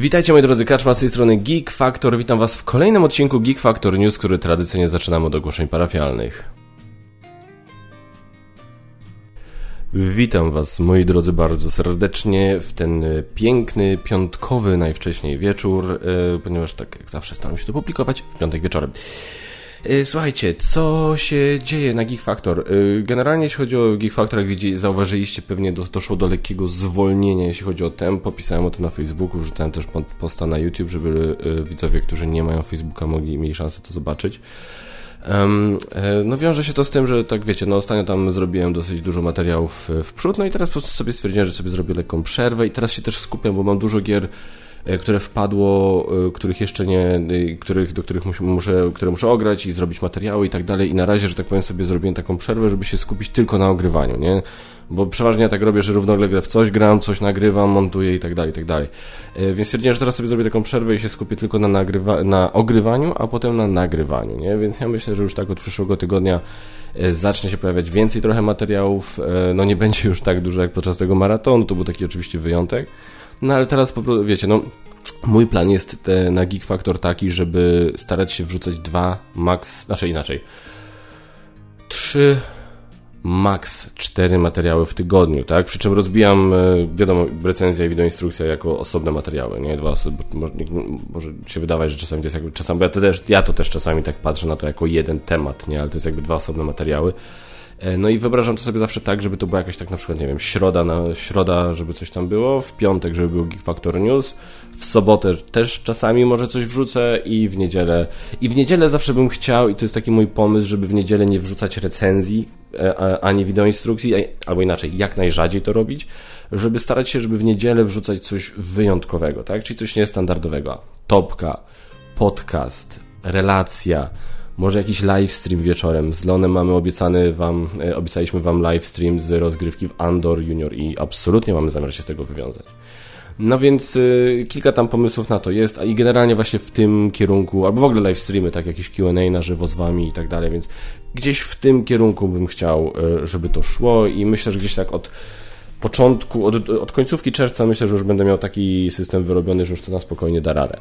Witajcie moi drodzy, Kaczma z tej strony Geek Factor. Witam was w kolejnym odcinku Geek Factor News, który tradycyjnie zaczynamy od ogłoszeń parafialnych. Witam was moi drodzy bardzo serdecznie w ten piękny, piątkowy najwcześniej wieczór, e, ponieważ tak jak zawsze staram się to publikować w piątek wieczorem. E, słuchajcie, co się dzieje na Geek Factor? E, generalnie jeśli chodzi o Geek Factor, jak widzicie, zauważyliście, pewnie doszło do lekkiego zwolnienia, jeśli chodzi o tempo. Pisałem o tym na Facebooku, wrzucałem też posta na YouTube, żeby e, widzowie, którzy nie mają Facebooka, mogli mieli szansę to zobaczyć. Um, no wiąże się to z tym, że tak wiecie, no ostatnio tam zrobiłem dosyć dużo materiałów w przód, no i teraz po prostu sobie stwierdziłem, że sobie zrobię lekką przerwę i teraz się też skupiam, bo mam dużo gier E, które wpadło, e, których jeszcze nie, e, których, do których muszę, muszę, które muszę ograć i zrobić materiały i tak dalej. I na razie, że tak powiem, sobie zrobiłem taką przerwę, żeby się skupić tylko na ogrywaniu, nie? Bo przeważnie ja tak robię, że równolegle w coś gram, coś nagrywam, montuję i tak dalej, i tak dalej. Więc stwierdziłem, że teraz sobie zrobię taką przerwę i się skupię tylko na, nagrywa na ogrywaniu, a potem na nagrywaniu, nie? Więc ja myślę, że już tak od przyszłego tygodnia zacznie się pojawiać więcej trochę materiałów. No nie będzie już tak dużo jak podczas tego maratonu, to był taki oczywiście wyjątek. No ale teraz po prostu, wiecie, no mój plan jest te, na Geek Factor taki, żeby starać się wrzucać dwa, max, znaczy inaczej, trzy, max cztery materiały w tygodniu, tak? Przy czym rozbijam, e, wiadomo, recenzja i wideoinstrukcja jako osobne materiały, nie? Dwa osoby, może, może się wydawać, że czasami to jest jakby, czasami, ja to, też, ja to też czasami tak patrzę na to jako jeden temat, nie? Ale to jest jakby dwa osobne materiały. E, no i wyobrażam to sobie zawsze tak, żeby to była jakaś tak na przykład, nie wiem, środa, na, środa, żeby coś tam było, w piątek, żeby był Geek Factor News, w sobotę też czasami może coś wrzucę i w niedzielę. I w niedzielę zawsze bym chciał, i to jest taki mój pomysł, żeby w niedzielę nie wrzucać recenzji, e, ani wideoinstrukcji, albo inaczej, jak najrzadziej to robić, żeby starać się, żeby w niedzielę wrzucać coś wyjątkowego, tak? Czyli coś niestandardowego. Topka, podcast, relacja, może jakiś livestream wieczorem. Z Lonem mamy obiecany wam, e, obiecaliśmy wam livestream z rozgrywki w Andor Junior i absolutnie mamy zamiar się z tego wywiązać. No więc y, kilka tam pomysłów na to jest, a i generalnie właśnie w tym kierunku, albo w ogóle live streamy, tak jakieś Q&A na żywo z wami i tak dalej, więc gdzieś w tym kierunku bym chciał, y, żeby to szło i myślę, że gdzieś tak od początku, od, od końcówki czerwca myślę, że już będę miał taki system wyrobiony, że już to na spokojnie da radę.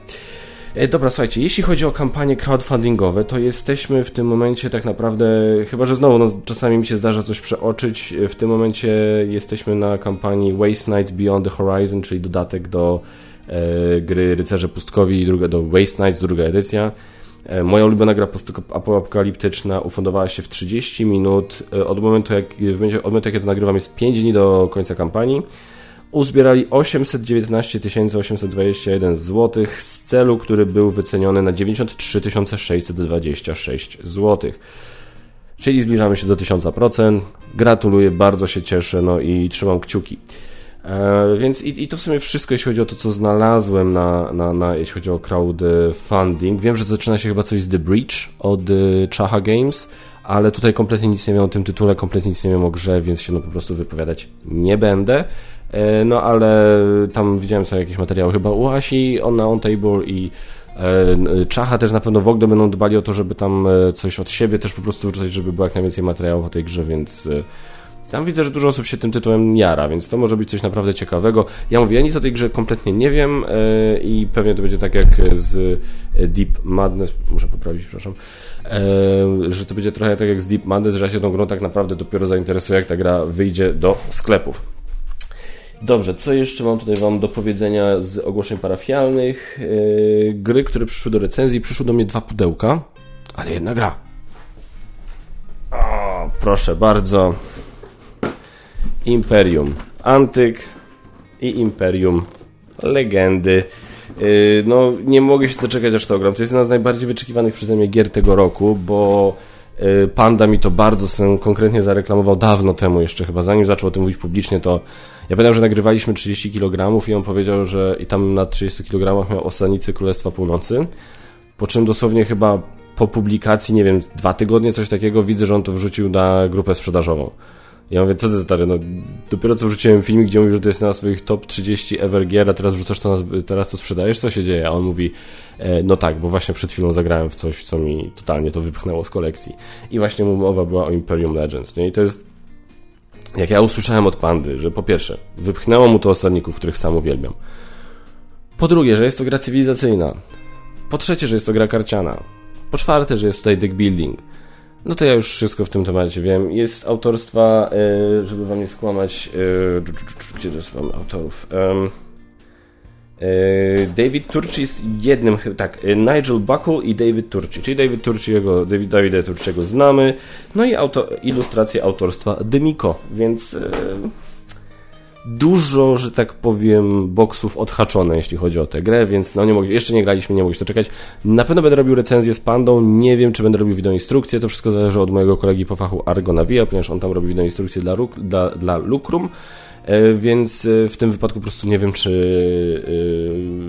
E, dobra, słuchajcie, jeśli chodzi o kampanie crowdfundingowe, to jesteśmy w tym momencie tak naprawdę, chyba że znowu no, czasami mi się zdarza coś przeoczyć, e, w tym momencie jesteśmy na kampanii Waste Nights Beyond the Horizon, czyli dodatek do e, gry Rycerze Pustkowi, druga, do Waste Nights, druga edycja. E, moja ulubiona gra apokaliptyczna ufundowała się w 30 minut. E, od momentu, jak, od momentu, jak ja to nagrywam, jest 5 dni do końca kampanii uzbierali 819 821 zł z celu, który był wyceniony na 93 626 zł. Czyli zbliżamy się do 1000%. Gratuluję, bardzo się cieszę, no i trzymam kciuki. E, więc i, i, to w sumie wszystko, jeśli chodzi o to, co znalazłem, na, na, na, jeśli chodzi o crowdfunding. Wiem, że zaczyna się chyba coś z The Breach od e, Chaha Games, ale tutaj kompletnie nic nie wiem o tym tytule, kompletnie nic nie wiem o grze, więc się no po prostu wypowiadać nie będę. E, no ale tam widziałem sobie jakieś materiały chyba u Asi on na On Table i e, Czacha też na pewno w ogóle będą dbali o to, żeby tam e, coś od siebie też po prostu wrzucać, żeby było jak najwięcej materiałów o tej grze, więc tam widzę, że dużo osób się tym tytułem jara, więc to może być coś naprawdę ciekawego. Ja mówię, ja nic o tej grze kompletnie nie wiem i pewnie to będzie tak jak z Deep Madness, muszę poprawić, przepraszam, że to będzie trochę tak jak z Deep Madness, że ja się tą grą tak naprawdę dopiero zainteresuję, jak ta gra wyjdzie do sklepów. Dobrze, co jeszcze mam tutaj Wam do powiedzenia z ogłoszeń parafialnych? Yy, gry, które przyszły do recenzji, przyszły do mnie dwa pudełka, ale jedna gra. O, proszę bardzo. Imperium Antyk i Imperium Legendy. Yy, no, nie mogę się doczekać, aż to gram. To jest jedna z najbardziej wyczekiwanych przeze mnie gier tego roku, bo yy, Panda mi to bardzo konkretnie zareklamował dawno temu jeszcze, chyba zanim zaczął o tym mówić publicznie, to ja pamiętam, że nagrywaliśmy 30 kg i on powiedział, że i tam na 30 kg miał Osanicy Królestwa Północy. Po czym dosłownie chyba po publikacji, nie wiem, dwa tygodnie, coś takiego, widzę, że on to wrzucił na grupę sprzedażową. Ja mówię, co ty stary, no dopiero co wrzuciłem filmik, gdzie mówisz, że to jest na swoich top 30 ever gear, a teraz wrzucasz to, na, teraz to sprzedajesz, co się dzieje? A on mówi, e, no tak, bo właśnie przed chwilą zagrałem w coś, co mi totalnie to wypchnęło z kolekcji. I właśnie mowa była o Imperium Legends, nie? I to jest jak ja usłyszałem od Pandy, że po pierwsze, wypchnęło mu to osadników, których sam uwielbiam. Po drugie, że jest to gra cywilizacyjna. Po trzecie, że jest to gra karciana. Po czwarte, że jest tutaj deck building. No to ja już wszystko w tym temacie wiem. Jest autorstwa, e, żeby wam nie skłamać, e, gdzie to jest mam autorów? E, David Turci jest jednym, tak, Nigel Buckle i David Turci, czyli David Turciego, David, Davida Turciego znamy, no i auto, ilustracje autorstwa Demiko, więc dużo, że tak powiem, boksów odhaczone, jeśli chodzi o tę grę, więc no nie mogli, jeszcze nie graliśmy, nie mogliśmy czekać. Na pewno będę robił recenzję z Pandą, nie wiem, czy będę robił wideoinstrukcję, to wszystko zależy od mojego kolegi po fachu Argo Navia, ponieważ on tam robi wideoinstrukcję dla, dla, dla Lucrum, e, więc e, w tym wypadku po prostu nie wiem, czy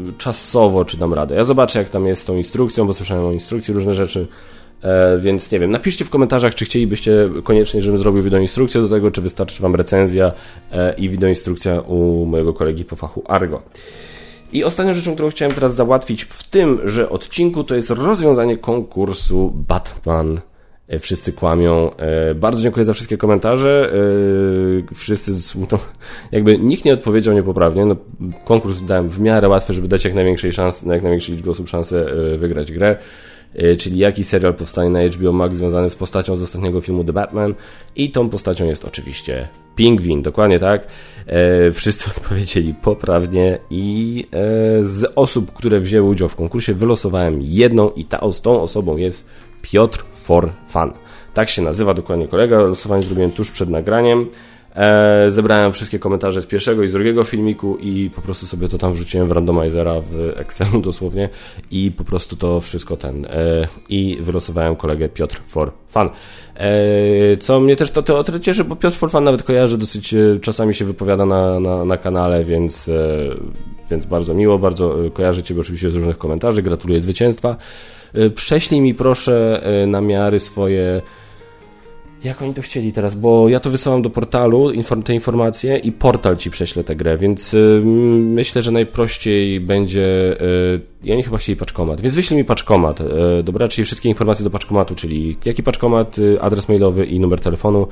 yy, czasowo, czy dam radę. Ja zobaczę, jak tam jest z tą instrukcją, bo słyszałem o instrukcji różne rzeczy, E, więc nie wiem, napiszcie w komentarzach, czy chcielibyście koniecznie, żebym zrobił wideoinstrukcję do tego, czy wystarczy Wam recenzja e, i wideoinstrukcja u mojego kolegi po fachu Argo. I ostatnią rzeczą, którą chciałem teraz załatwić w tymże odcinku, to jest rozwiązanie konkursu Batman e, Wszyscy kłamią. Bardzo dziękuję za wszystkie komentarze. Wszyscy, to jakby nikt nie odpowiedział niepoprawnie. No, konkurs dałem w miarę łatwy, żeby dać jak największej szans, na jak największej liczbie osób szansę wygrać grę. Czyli jaki serial powstanie na HBO Max związany z postacią z ostatniego filmu The Batman i tą postacią jest oczywiście Pingwin, dokładnie tak. E, wszyscy odpowiedzieli poprawnie i e, z osób, które wzięły udział w konkursie wylosowałem jedną i ta, z tą osobą jest Piotr for Fun. Tak się nazywa dokładnie kolega, losowanie zrobiłem tuż przed nagraniem. E, zebrałem wszystkie komentarze z pierwszego i z drugiego filmiku i po prostu sobie to tam wrzuciłem w randomizera w Excelu dosłownie i po prostu to wszystko ten e, i wylosowałem kolegę Piotr for Fun. E, co mnie też to, to, cieszy, bo Piotr for Fun nawet kojarzy, dosyć czasami się wypowiada na, na, na kanale, więc, więc bardzo miło, bardzo kojarzę Ciebie oczywiście z różnych komentarzy, gratuluję zwycięstwa. Prześlij mi proszę namiary swoje jak oni to chcieli teraz, bo ja to wysyłam do portalu, te informacje i portal ci prześle tę grę, więc y, myślę, że najprościej będzie, y, ja nie chyba chcieli paczkomat, więc wyślij mi paczkomat, y, dobra, czyli wszystkie informacje do paczkomatu, czyli jaki paczkomat, y, adres mailowy i numer telefonu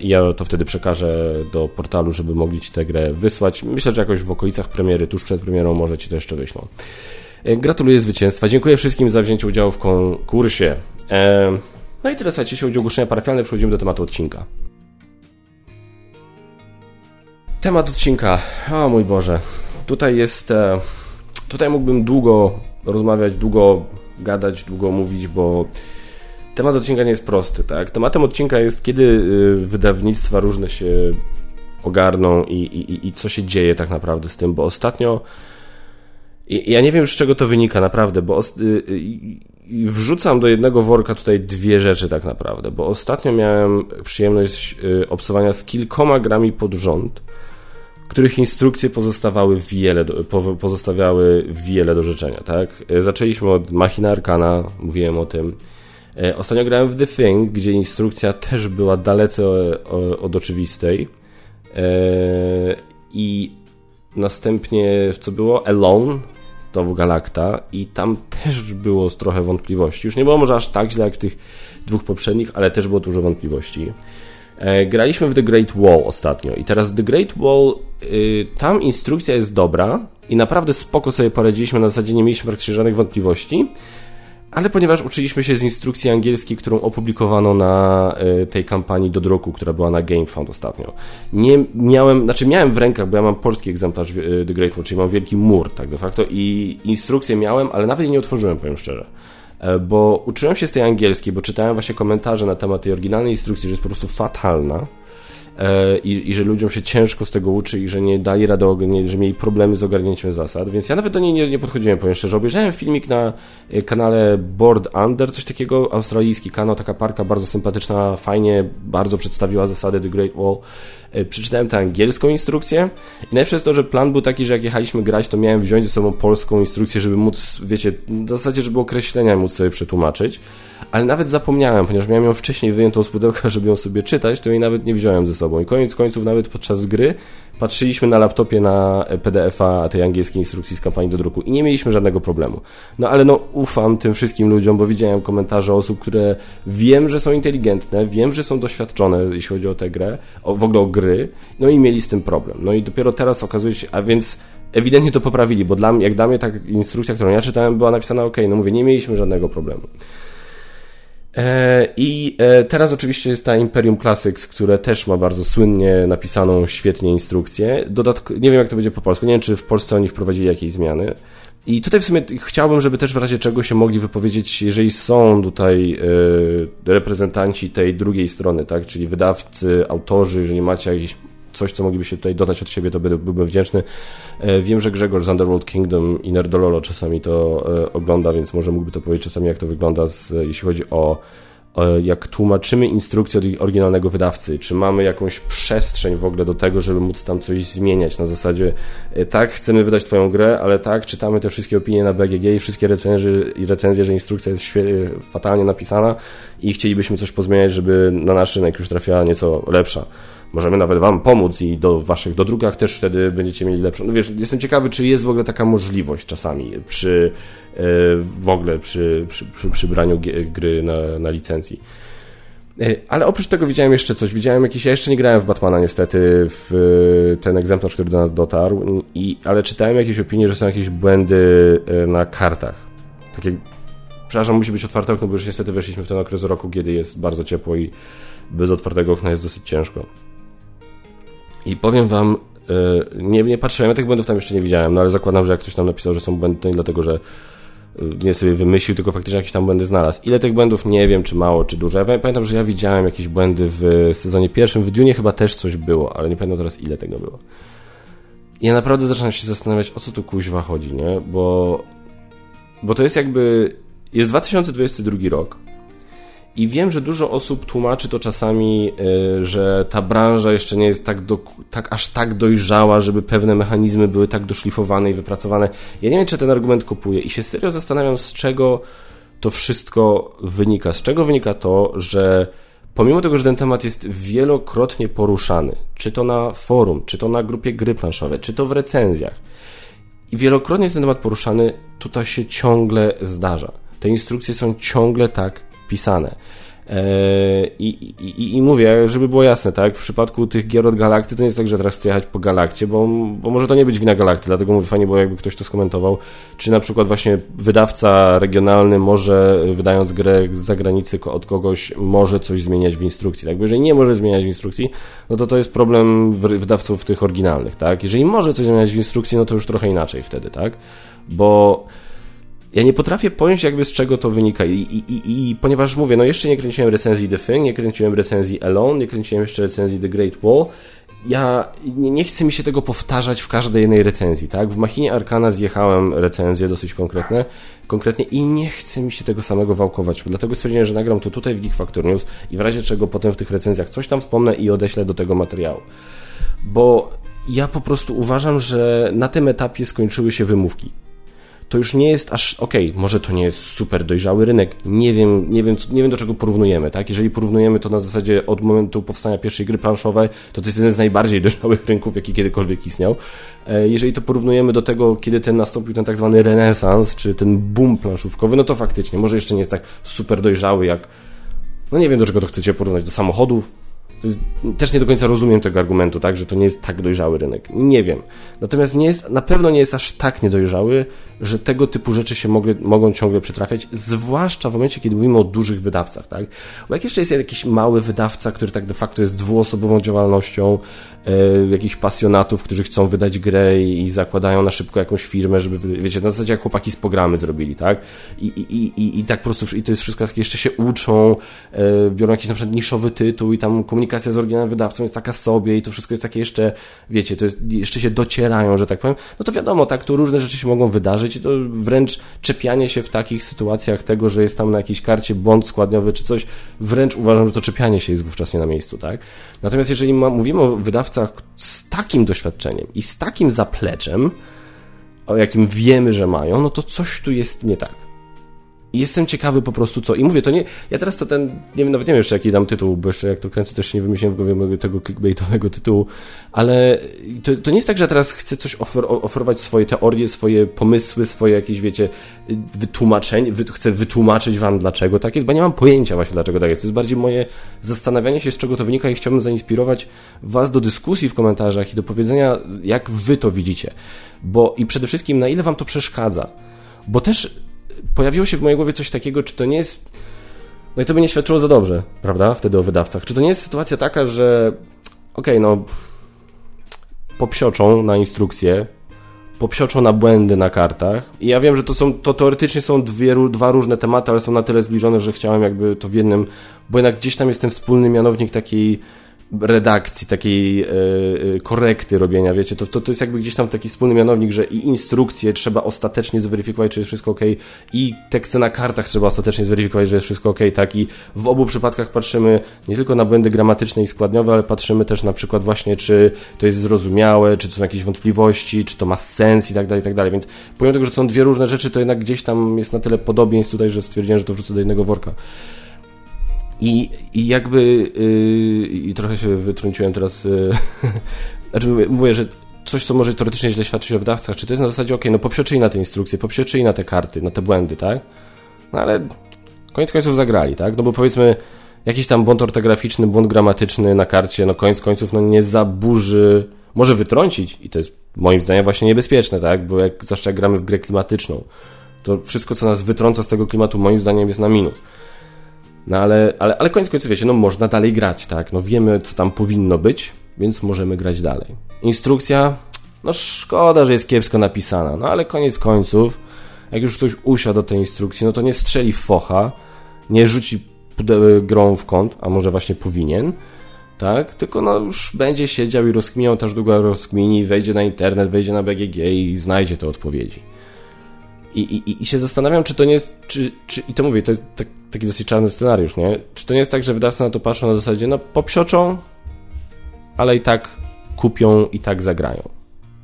ja to wtedy przekażę do portalu, żeby mogli ci tę grę wysłać. Myślę, że jakoś w okolicach premiery, tuż przed premierą może ci to jeszcze wyślą. Y, gratuluję zwycięstwa, dziękuję wszystkim za wzięcie udziału w konkursie. No i tyle, słuchajcie, jeśli chodzi o ogłoszenia parafialne, przechodzimy do tematu odcinka. Temat odcinka. O mój Boże. Tutaj jest... E, tutaj mógłbym długo rozmawiać, długo gadać, długo mówić, bo temat odcinka nie jest prosty, tak? Tematem odcinka jest, kiedy wydawnictwa różne się ogarną i, i, i co się dzieje tak naprawdę z tym, bo ostatnio ja nie wiem z czego to wynika naprawdę, bo y, y, wrzucam do jednego worka tutaj dwie rzeczy tak naprawdę, bo ostatnio miałem przyjemność y, obsowania z kilkoma grami pod rząd, których instrukcje pozostawały wiele pozostawiały wiele do życzenia, tak? Zaczęliśmy od Machina Arcana, mówiłem o tym. Ostatnio grałem w The Thing, gdzie instrukcja też była dalece od oczywistej. I następnie, co było? Alone, Galacta i tam też było trochę wątpliwości. Już nie było może aż tak źle jak w tych dwóch poprzednich, ale też było dużo wątpliwości. E, graliśmy w The Great Wall ostatnio i teraz The Great Wall, y, tam instrukcja jest dobra i naprawdę spoko sobie poradziliśmy, na zasadzie nie mieliśmy praktycznie żadnych wątpliwości, ale ponieważ uczyliśmy się z instrukcji angielskiej, którą opublikowano na e, tej kampanii do druku, która była na GameFound ostatnio, nie miałem, znaczy miałem w rękach, bo ja mam polski egzemplarz e, The Great War, czyli mam wielki mur, tak de facto, i instrukcję miałem, ale nawet jej nie otworzyłem, powiem szczerze. E, bo uczyłem się z tej angielskiej, bo czytałem właśnie komentarze na temat tej oryginalnej instrukcji, że jest po prostu fatalna i, i że ludziom się ciężko z tego uczy i że nie dali rady, że mieli problemy z ogarnięciem zasad, więc ja nawet do niej nie, nie podchodziłem, powiem szczerze. Obejrzałem filmik na e, kanale Board Under, coś takiego, australijski kanał, taka parka bardzo sympatyczna, fajnie, bardzo przedstawiła zasady The Great Wall. E, przeczytałem tę angielską instrukcję i najlepsze jest to, że plan był taki, że jak jechaliśmy grać, to miałem wziąć ze sobą polską instrukcję, żeby móc, wiecie, w zasadzie, żeby określenia móc sobie przetłumaczyć ale nawet zapomniałem, ponieważ miałem ją wcześniej wyjętą z pudełka, żeby ją sobie czytać, to jej nawet nie wziąłem ze sobą. I koniec końców, nawet podczas gry, patrzyliśmy na laptopie na PDF-a tej angielskiej instrukcji z kampanii do druku i nie mieliśmy żadnego problemu. No ale no ufam tym wszystkim ludziom, bo widziałem komentarze osób, które wiem, że są inteligentne, wiem, że są doświadczone, jeśli chodzi o tę grę, o, w ogóle o gry, no i mieli z tym problem. No i dopiero teraz okazuje się, a więc ewidentnie to poprawili, bo dla jak dla mnie ta instrukcja, którą ja czytałem, była napisana ok, no mówię, nie mieliśmy żadnego problemu. E, I e, teraz oczywiście jest ta Imperium Classics, które też ma bardzo słynnie napisaną świetnie instrukcję. Dodatk nie wiem jak to będzie po polsku, nie wiem czy w Polsce oni wprowadzili jakieś zmiany. I tutaj w sumie chciałbym, żeby też w razie czego się mogli wypowiedzieć, jeżeli są tutaj e, reprezentanci tej drugiej strony, tak, czyli wydawcy, autorzy, jeżeli macie jakieś coś, co moglibyście tutaj dodać od siebie, to byłbym wdzięczny. E, wiem, że Grzegorz z Underworld Kingdom i Nerdololo czasami to e, ogląda, więc może mógłby to powiedzieć czasami, jak to wygląda, z, jeśli chodzi o jak tłumaczymy instrukcję od oryginalnego wydawcy, czy mamy jakąś przestrzeń w ogóle do tego, żeby móc tam coś zmieniać na zasadzie e, tak, chcemy wydać twoją grę, ale tak, czytamy te wszystkie opinie na BGG i wszystkie recenzje, recenzje że instrukcja jest fatalnie napisana i chcielibyśmy coś pozmieniać, żeby na nasz rynek już trafiała nieco lepsza. Możemy nawet Wam pomóc i do Waszych dodrukach też wtedy będziecie mieli lepszą. No wiesz, jestem ciekawy, czy jest w ogóle taka możliwość czasami przy e, w ogóle przy, przy, przy, przy braniu gry na, na licencji. E, ale oprócz tego widziałem jeszcze coś. Widziałem jakiś. Ja jeszcze nie grałem w Batmana, niestety, w ten egzemplarz, który do nas dotarł, i, ale czytałem jakieś opinie, że są jakieś błędy e, na kartach. Takie. Przepraszam, musi być otwarte okno, bo już niestety weszliśmy w ten okres roku, kiedy jest bardzo ciepło i bez otwartego okna jest dosyć ciężko. I powiem wam, e, nie, nie patrzyłem, ja tych błędów tam jeszcze nie widziałem, no ale zakładam, że jak ktoś tam napisał, że są błędy, to nie dlatego, że e, nie sobie wymyślił, tylko faktycznie jakieś tam błędy znalazł. Ile tych błędów nie wiem, czy mało, czy dużo. Ja pamiętam, że ja widziałem jakieś błędy w sezonie pierwszym, w Dune chyba też coś było, ale nie pamiętam teraz ile tego było. Ja naprawdę zaczynam się zastanawiać, o co tu kuźwa chodzi, nie? Bo, bo to jest jakby, jest 2022 rok, i wiem, że dużo osób tłumaczy to czasami, e, że ta branża jeszcze nie jest tak, do, tak aż tak dojrzała, żeby pewne mechanizmy były tak doszlifowane i wypracowane. Ja nie wiem, czy ten argument kupuję i się serio zastanawiam, z czego to wszystko wynika. Z czego wynika to, że pomimo tego, że ten temat jest wielokrotnie poruszany, czy to na forum, czy to na grupie gry planszowe, czy to w recenzjach, i wielokrotnie jest ten temat poruszany, tutaj się ciągle zdarza. Te instrukcje są ciągle tak pisane. E, I, i, I mówię, żeby było jasne, tak? W przypadku tych gier od Galakty to nie jest tak, że teraz chcę jechać po Galakcie, bo, bo może to nie być wina Galakty, dlatego mówię, fajnie było jakby ktoś to skomentował. Czy na przykład właśnie wydawca regionalny może, wydając grę z zagranicy od kogoś, może coś zmieniać w instrukcji, tak? Bo jeżeli nie może zmieniać w instrukcji, no to to jest problem wydawców tych oryginalnych, tak? Jeżeli może coś zmieniać w instrukcji, no to już trochę inaczej wtedy, tak? Bo ja nie potrafię pojąć jakby z czego to wynika I, i, i, i, ponieważ mówię, no jeszcze nie kręciłem recenzji The Thing, nie kręciłem recenzji Alone, nie kręciłem jeszcze recenzji The Great Wall, ja nie, nie chcę mi się tego powtarzać w każdej jednej recenzji, tak? W Machinie Arkana zjechałem recenzje dosyć konkretne, konkretnie i nie chcę mi się tego samego wałkować. Dlatego stwierdziłem, że nagram to tutaj w Geek Factor News i w razie czego potem w tych recenzjach coś tam wspomnę i odeślę do tego materiału. Bo ja po prostu uważam, że na tym etapie skończyły się wymówki to już nie jest aż, okej, okay, może to nie jest super dojrzały rynek, nie wiem, nie wiem, nie wiem do czego porównujemy, tak? Jeżeli porównujemy to na zasadzie od momentu powstania pierwszej gry planszowej, to to jest jeden z najbardziej dojrzałych rynków, jaki kiedykolwiek istniał. E, jeżeli to porównujemy do tego, kiedy ten nastąpił ten tak zwany renesans, czy ten boom planszówkowy, no to faktycznie, może jeszcze nie jest tak super dojrzały jak, no nie wiem do czego to chcecie porównać, do samochodów, też nie do końca rozumiem tego argumentu, tak, że to nie jest tak dojrzały rynek. Nie wiem. Natomiast nie jest, na pewno nie jest aż tak niedojrzały, że tego typu rzeczy się mogli, mogą ciągle przytrafiać, zwłaszcza w momencie, kiedy mówimy o dużych wydawcach, tak? Bo jak jeszcze jest jakiś mały wydawca, który tak de facto jest dwuosobową działalnością, e, jakichś pasjonatów, którzy chcą wydać grę i, i, zakładają na szybko jakąś firmę, żeby, wiecie, na zasadzie jak chłopaki z programy zrobili, tak? I, i, i, i tak po prostu, i to jest wszystko tak, jeszcze się uczą, e, biorą jakiś na przykład niszowy tytuł i tam komunikacja z oryginalnym wydawcą jest taka sobie i to wszystko jest takie jeszcze, wiecie, to jest, jeszcze się docierają, że tak powiem, no to wiadomo, tak, tu różne rzeczy się mogą wydarzyć i to wręcz czepianie się w takich sytuacjach tego, że jest tam na jakiejś karcie błąd składniowy czy coś, wręcz uważam, że to czepianie się jest wówczas nie na miejscu, tak? Natomiast jeżeli ma, mówimy o wydawcach z takim doświadczeniem i z takim zapleczem, o jakim wiemy, że mają, no to coś tu jest nie tak. Jestem ciekawy po prostu co. I mówię, to nie. Ja teraz to ten. Nie wiem, nawet nie wiem jeszcze jaki dam tytuł, bo jeszcze jak to kręcę, też nie wymyśliłem w głowie tego clickbaitowego tytułu. Ale to, to nie jest tak, że teraz chcę coś ofer oferować swoje teorie, swoje pomysły, swoje jakieś, wiecie, wytłumaczenie. Wy chcę wytłumaczyć wam, dlaczego tak jest, bo nie mam pojęcia właśnie, dlaczego tak jest. To jest bardziej moje zastanawianie się, z czego to wynika, i chciałbym zainspirować was do dyskusji w komentarzach i do powiedzenia, jak wy to widzicie. Bo i przede wszystkim, na ile wam to przeszkadza. Bo też pojawiło się w mojej głowie coś takiego, czy to nie jest. No i to by nie świadczyło za dobrze, prawda? Wtedy o wydawcach. Czy to nie jest sytuacja taka, że okej, okay, no popsioczą na instrukcje, popsioczą na błędy na kartach. I ja wiem, że to są, to teoretycznie są dwie, dwa różne tematy, ale są na tyle zbliżone, że chciałem jakby to w jednym, bo jednak gdzieś tam jest ten wspólny mianownik takiej redakcji, takiej e, e, korekty robienia, wiecie, to, to, to jest jakby gdzieś tam taki wspólny mianownik, że i instrukcje trzeba ostatecznie zweryfikować, czy jest wszystko ok, i teksty na kartach trzeba ostatecznie zweryfikować, że jest wszystko ok, tak, i w obu przypadkach patrzymy nie tylko na błędy gramatyczne i składniowe, ale patrzymy też na przykład właśnie, czy to jest zrozumiałe, czy to są jakieś wątpliwości, czy to ma sens i tak dalej, i tak dalej, więc pomimo tego, że są dwie różne rzeczy, to jednak gdzieś tam jest na tyle podobieństw tutaj, że stwierdziłem, że to wrzucę do jednego worka. I, i jakby yy, i trochę się wytrąciłem teraz. Yy, znaczy mówię, że coś, co może teoretycznie źle świadczyć o wydawcach, czy to jest na zasadzie, ok, no poprzeczyli na te instrukcje, poprzeczyli na te karty, na te błędy, tak? No ale koniec końców zagrali, tak? No bo powiedzmy, jakiś tam błąd ortograficzny, błąd gramatyczny na karcie, no koniec końców, no nie zaburzy, może wytrącić i to jest moim zdaniem właśnie niebezpieczne, tak? Bo jak, zwłaszcza jak gramy w grę klimatyczną, to wszystko, co nas wytrąca z tego klimatu, moim zdaniem jest na minus. No ale, ale, ale koniec końców wiecie, no można dalej grać, tak? No wiemy, co tam powinno być, więc możemy grać dalej. Instrukcja, no szkoda, że jest kiepsko napisana, no ale koniec końców, jak już ktoś usiadł do tej instrukcji, no to nie strzeli w focha, nie rzuci grą w kąt, a może właśnie powinien, tak? Tylko no już będzie siedział i rozkminiał, też długo rozkmini, wejdzie na internet, wejdzie na BGG i znajdzie te odpowiedzi. I, i, I się zastanawiam, czy to nie jest, czy, czy i to mówię, to jest tak, taki dosyć czarny scenariusz, nie? Czy to nie jest tak, że wydawcy na to patrzą na zasadzie, no popsioczą, ale i tak kupią, i tak zagrają.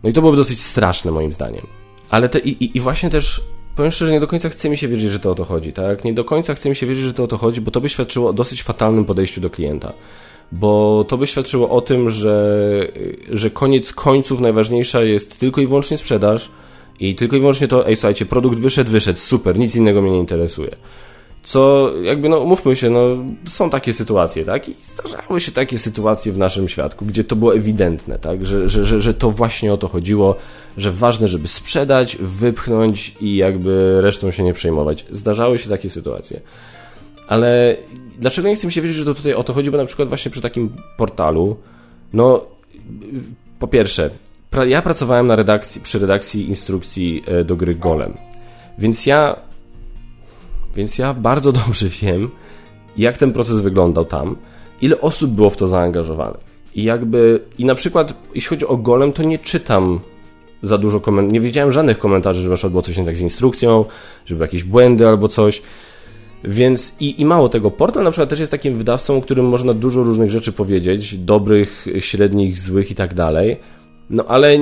No i to byłoby dosyć straszne moim zdaniem. Ale te, i, i właśnie też powiem szczerze, nie do końca chce mi się wierzyć, że to o to chodzi, tak? Nie do końca chce mi się wierzyć, że to o to chodzi, bo to by świadczyło o dosyć fatalnym podejściu do klienta. Bo to by świadczyło o tym, że, że koniec końców najważniejsza jest tylko i wyłącznie sprzedaż, i tylko i wyłącznie to, ej, słuchajcie, produkt wyszedł, wyszedł, super, nic innego mnie nie interesuje. Co, jakby, no, mówmy się, no, są takie sytuacje, tak? I zdarzały się takie sytuacje w naszym świadku, gdzie to było ewidentne, tak? Że, że, że, że to właśnie o to chodziło, że ważne, żeby sprzedać, wypchnąć i jakby resztą się nie przejmować. Zdarzały się takie sytuacje. Ale dlaczego nie chcę mi się wierzyć, że to tutaj o to chodzi? Bo na przykład właśnie przy takim portalu, no, po pierwsze, ja pracowałem na redakcji, przy redakcji instrukcji e, do gry Golem. Więc ja więc ja bardzo dobrze wiem, jak ten proces wyglądał tam, ile osób było w to zaangażowanych. I jakby, i na przykład, jeśli chodzi o Golem, to nie czytam za dużo komentarzy, nie widziałem żadnych komentarzy, że na było coś nie tak z instrukcją, żeby jakieś błędy albo coś. Więc i, i mało tego, portal na przykład też jest takim wydawcą, którym można dużo różnych rzeczy powiedzieć, dobrych, średnich, złych i tak dalej. No ale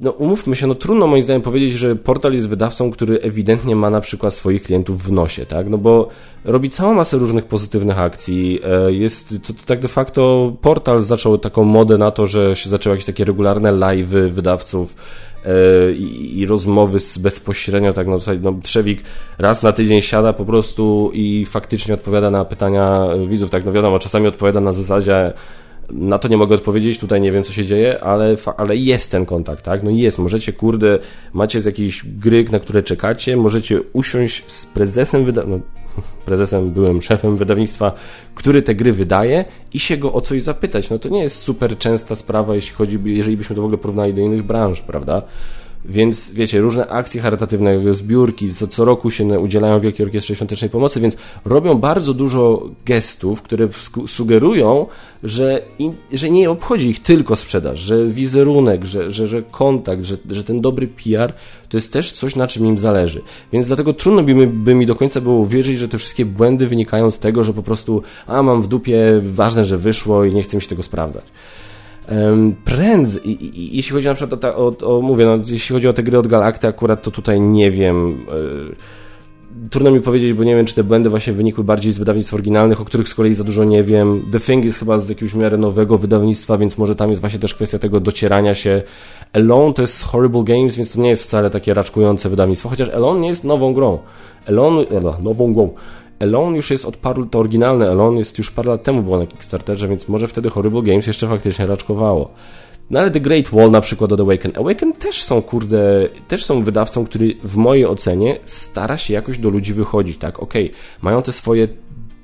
no umówmy się, no trudno moim zdaniem powiedzieć, że portal jest wydawcą, który ewidentnie ma na przykład swoich klientów w nosie, tak? No bo robi całą masę różnych pozytywnych akcji. E, jest to, to tak de facto portal zaczął taką modę na to, że się zaczęły jakieś takie regularne live'y wydawców e, i, i, rozmowy z bezpośrednio, tak no, no Trzewik raz na tydzień siada po prostu i faktycznie odpowiada na pytania widzów, tak no wiadomo, czasami odpowiada na zasadzie na to nie mogę odpowiedzieć, tutaj nie wiem, co się dzieje, ale, ale jest ten kontakt, tak? No jest, możecie, kurde, macie z jakiejś gry, na które czekacie, możecie usiąść z prezesem wyda... No, prezesem, byłem szefem wydawnictwa, który te gry wydaje i się go o coś zapytać. No to nie jest super częsta sprawa, jeśli chodzi, jeżeli byśmy to w ogóle porównali do innych branż, prawda? Więc wiecie, różne akcje charytatywne, zbiórki, co, co roku się udzielają Wielkiej Orkiestrze Świątecznej Pomocy, więc robią bardzo dużo gestów, które sugerują, że, że nie obchodzi ich tylko sprzedaż, że wizerunek, że, że, że kontakt, że, że ten dobry PR to jest też coś, na czym im zależy. Więc dlatego trudno by mi, by mi do końca było uwierzyć, że te wszystkie błędy wynikają z tego, że po prostu, a mam w dupie, ważne, że wyszło i nie chcę mi się tego sprawdzać prędzej, jeśli chodzi na przykład o, o, o, mówię, no, jeśli chodzi o te gry od Galakty, akurat to tutaj nie wiem. trudno mi powiedzieć, bo nie wiem, czy te błędy właśnie wynikły bardziej z wydawnictw oryginalnych, o których z kolei za dużo nie wiem. The Thing jest chyba z jakiegoś miarę nowego wydawnictwa, więc może tam jest właśnie też kwestia tego docierania się. Alone to jest Horrible Games, więc to nie jest wcale takie raczkujące wydawnictwo, chociaż Alone nie jest nową grą. Alone, nową grą. Alone już jest od paru, to oryginalne Alone jest już parę lat temu było na Kickstarterze, więc może wtedy Horrible Games jeszcze faktycznie raczkowało. No ale The Great Wall na przykład od Awaken. Awaken też są, kurde, też są wydawcą, który w mojej ocenie stara się jakoś do ludzi wychodzić, tak? Okej, okay, mają te swoje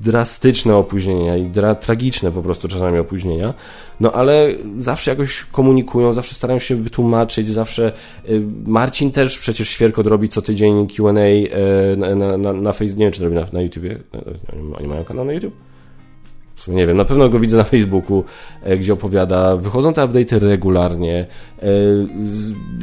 drastyczne opóźnienia i dra tragiczne po prostu czasami opóźnienia, no ale zawsze jakoś komunikują, zawsze starają się wytłumaczyć, zawsze y, Marcin też przecież Świerkot robi co tydzień Q&A y, na, na, na, na nie wiem czy robi na, na YouTubie, oni mają kanał na YouTube? W sumie nie wiem, na pewno go widzę na Facebooku, e, gdzie opowiada, wychodzą te update'y regularnie. E,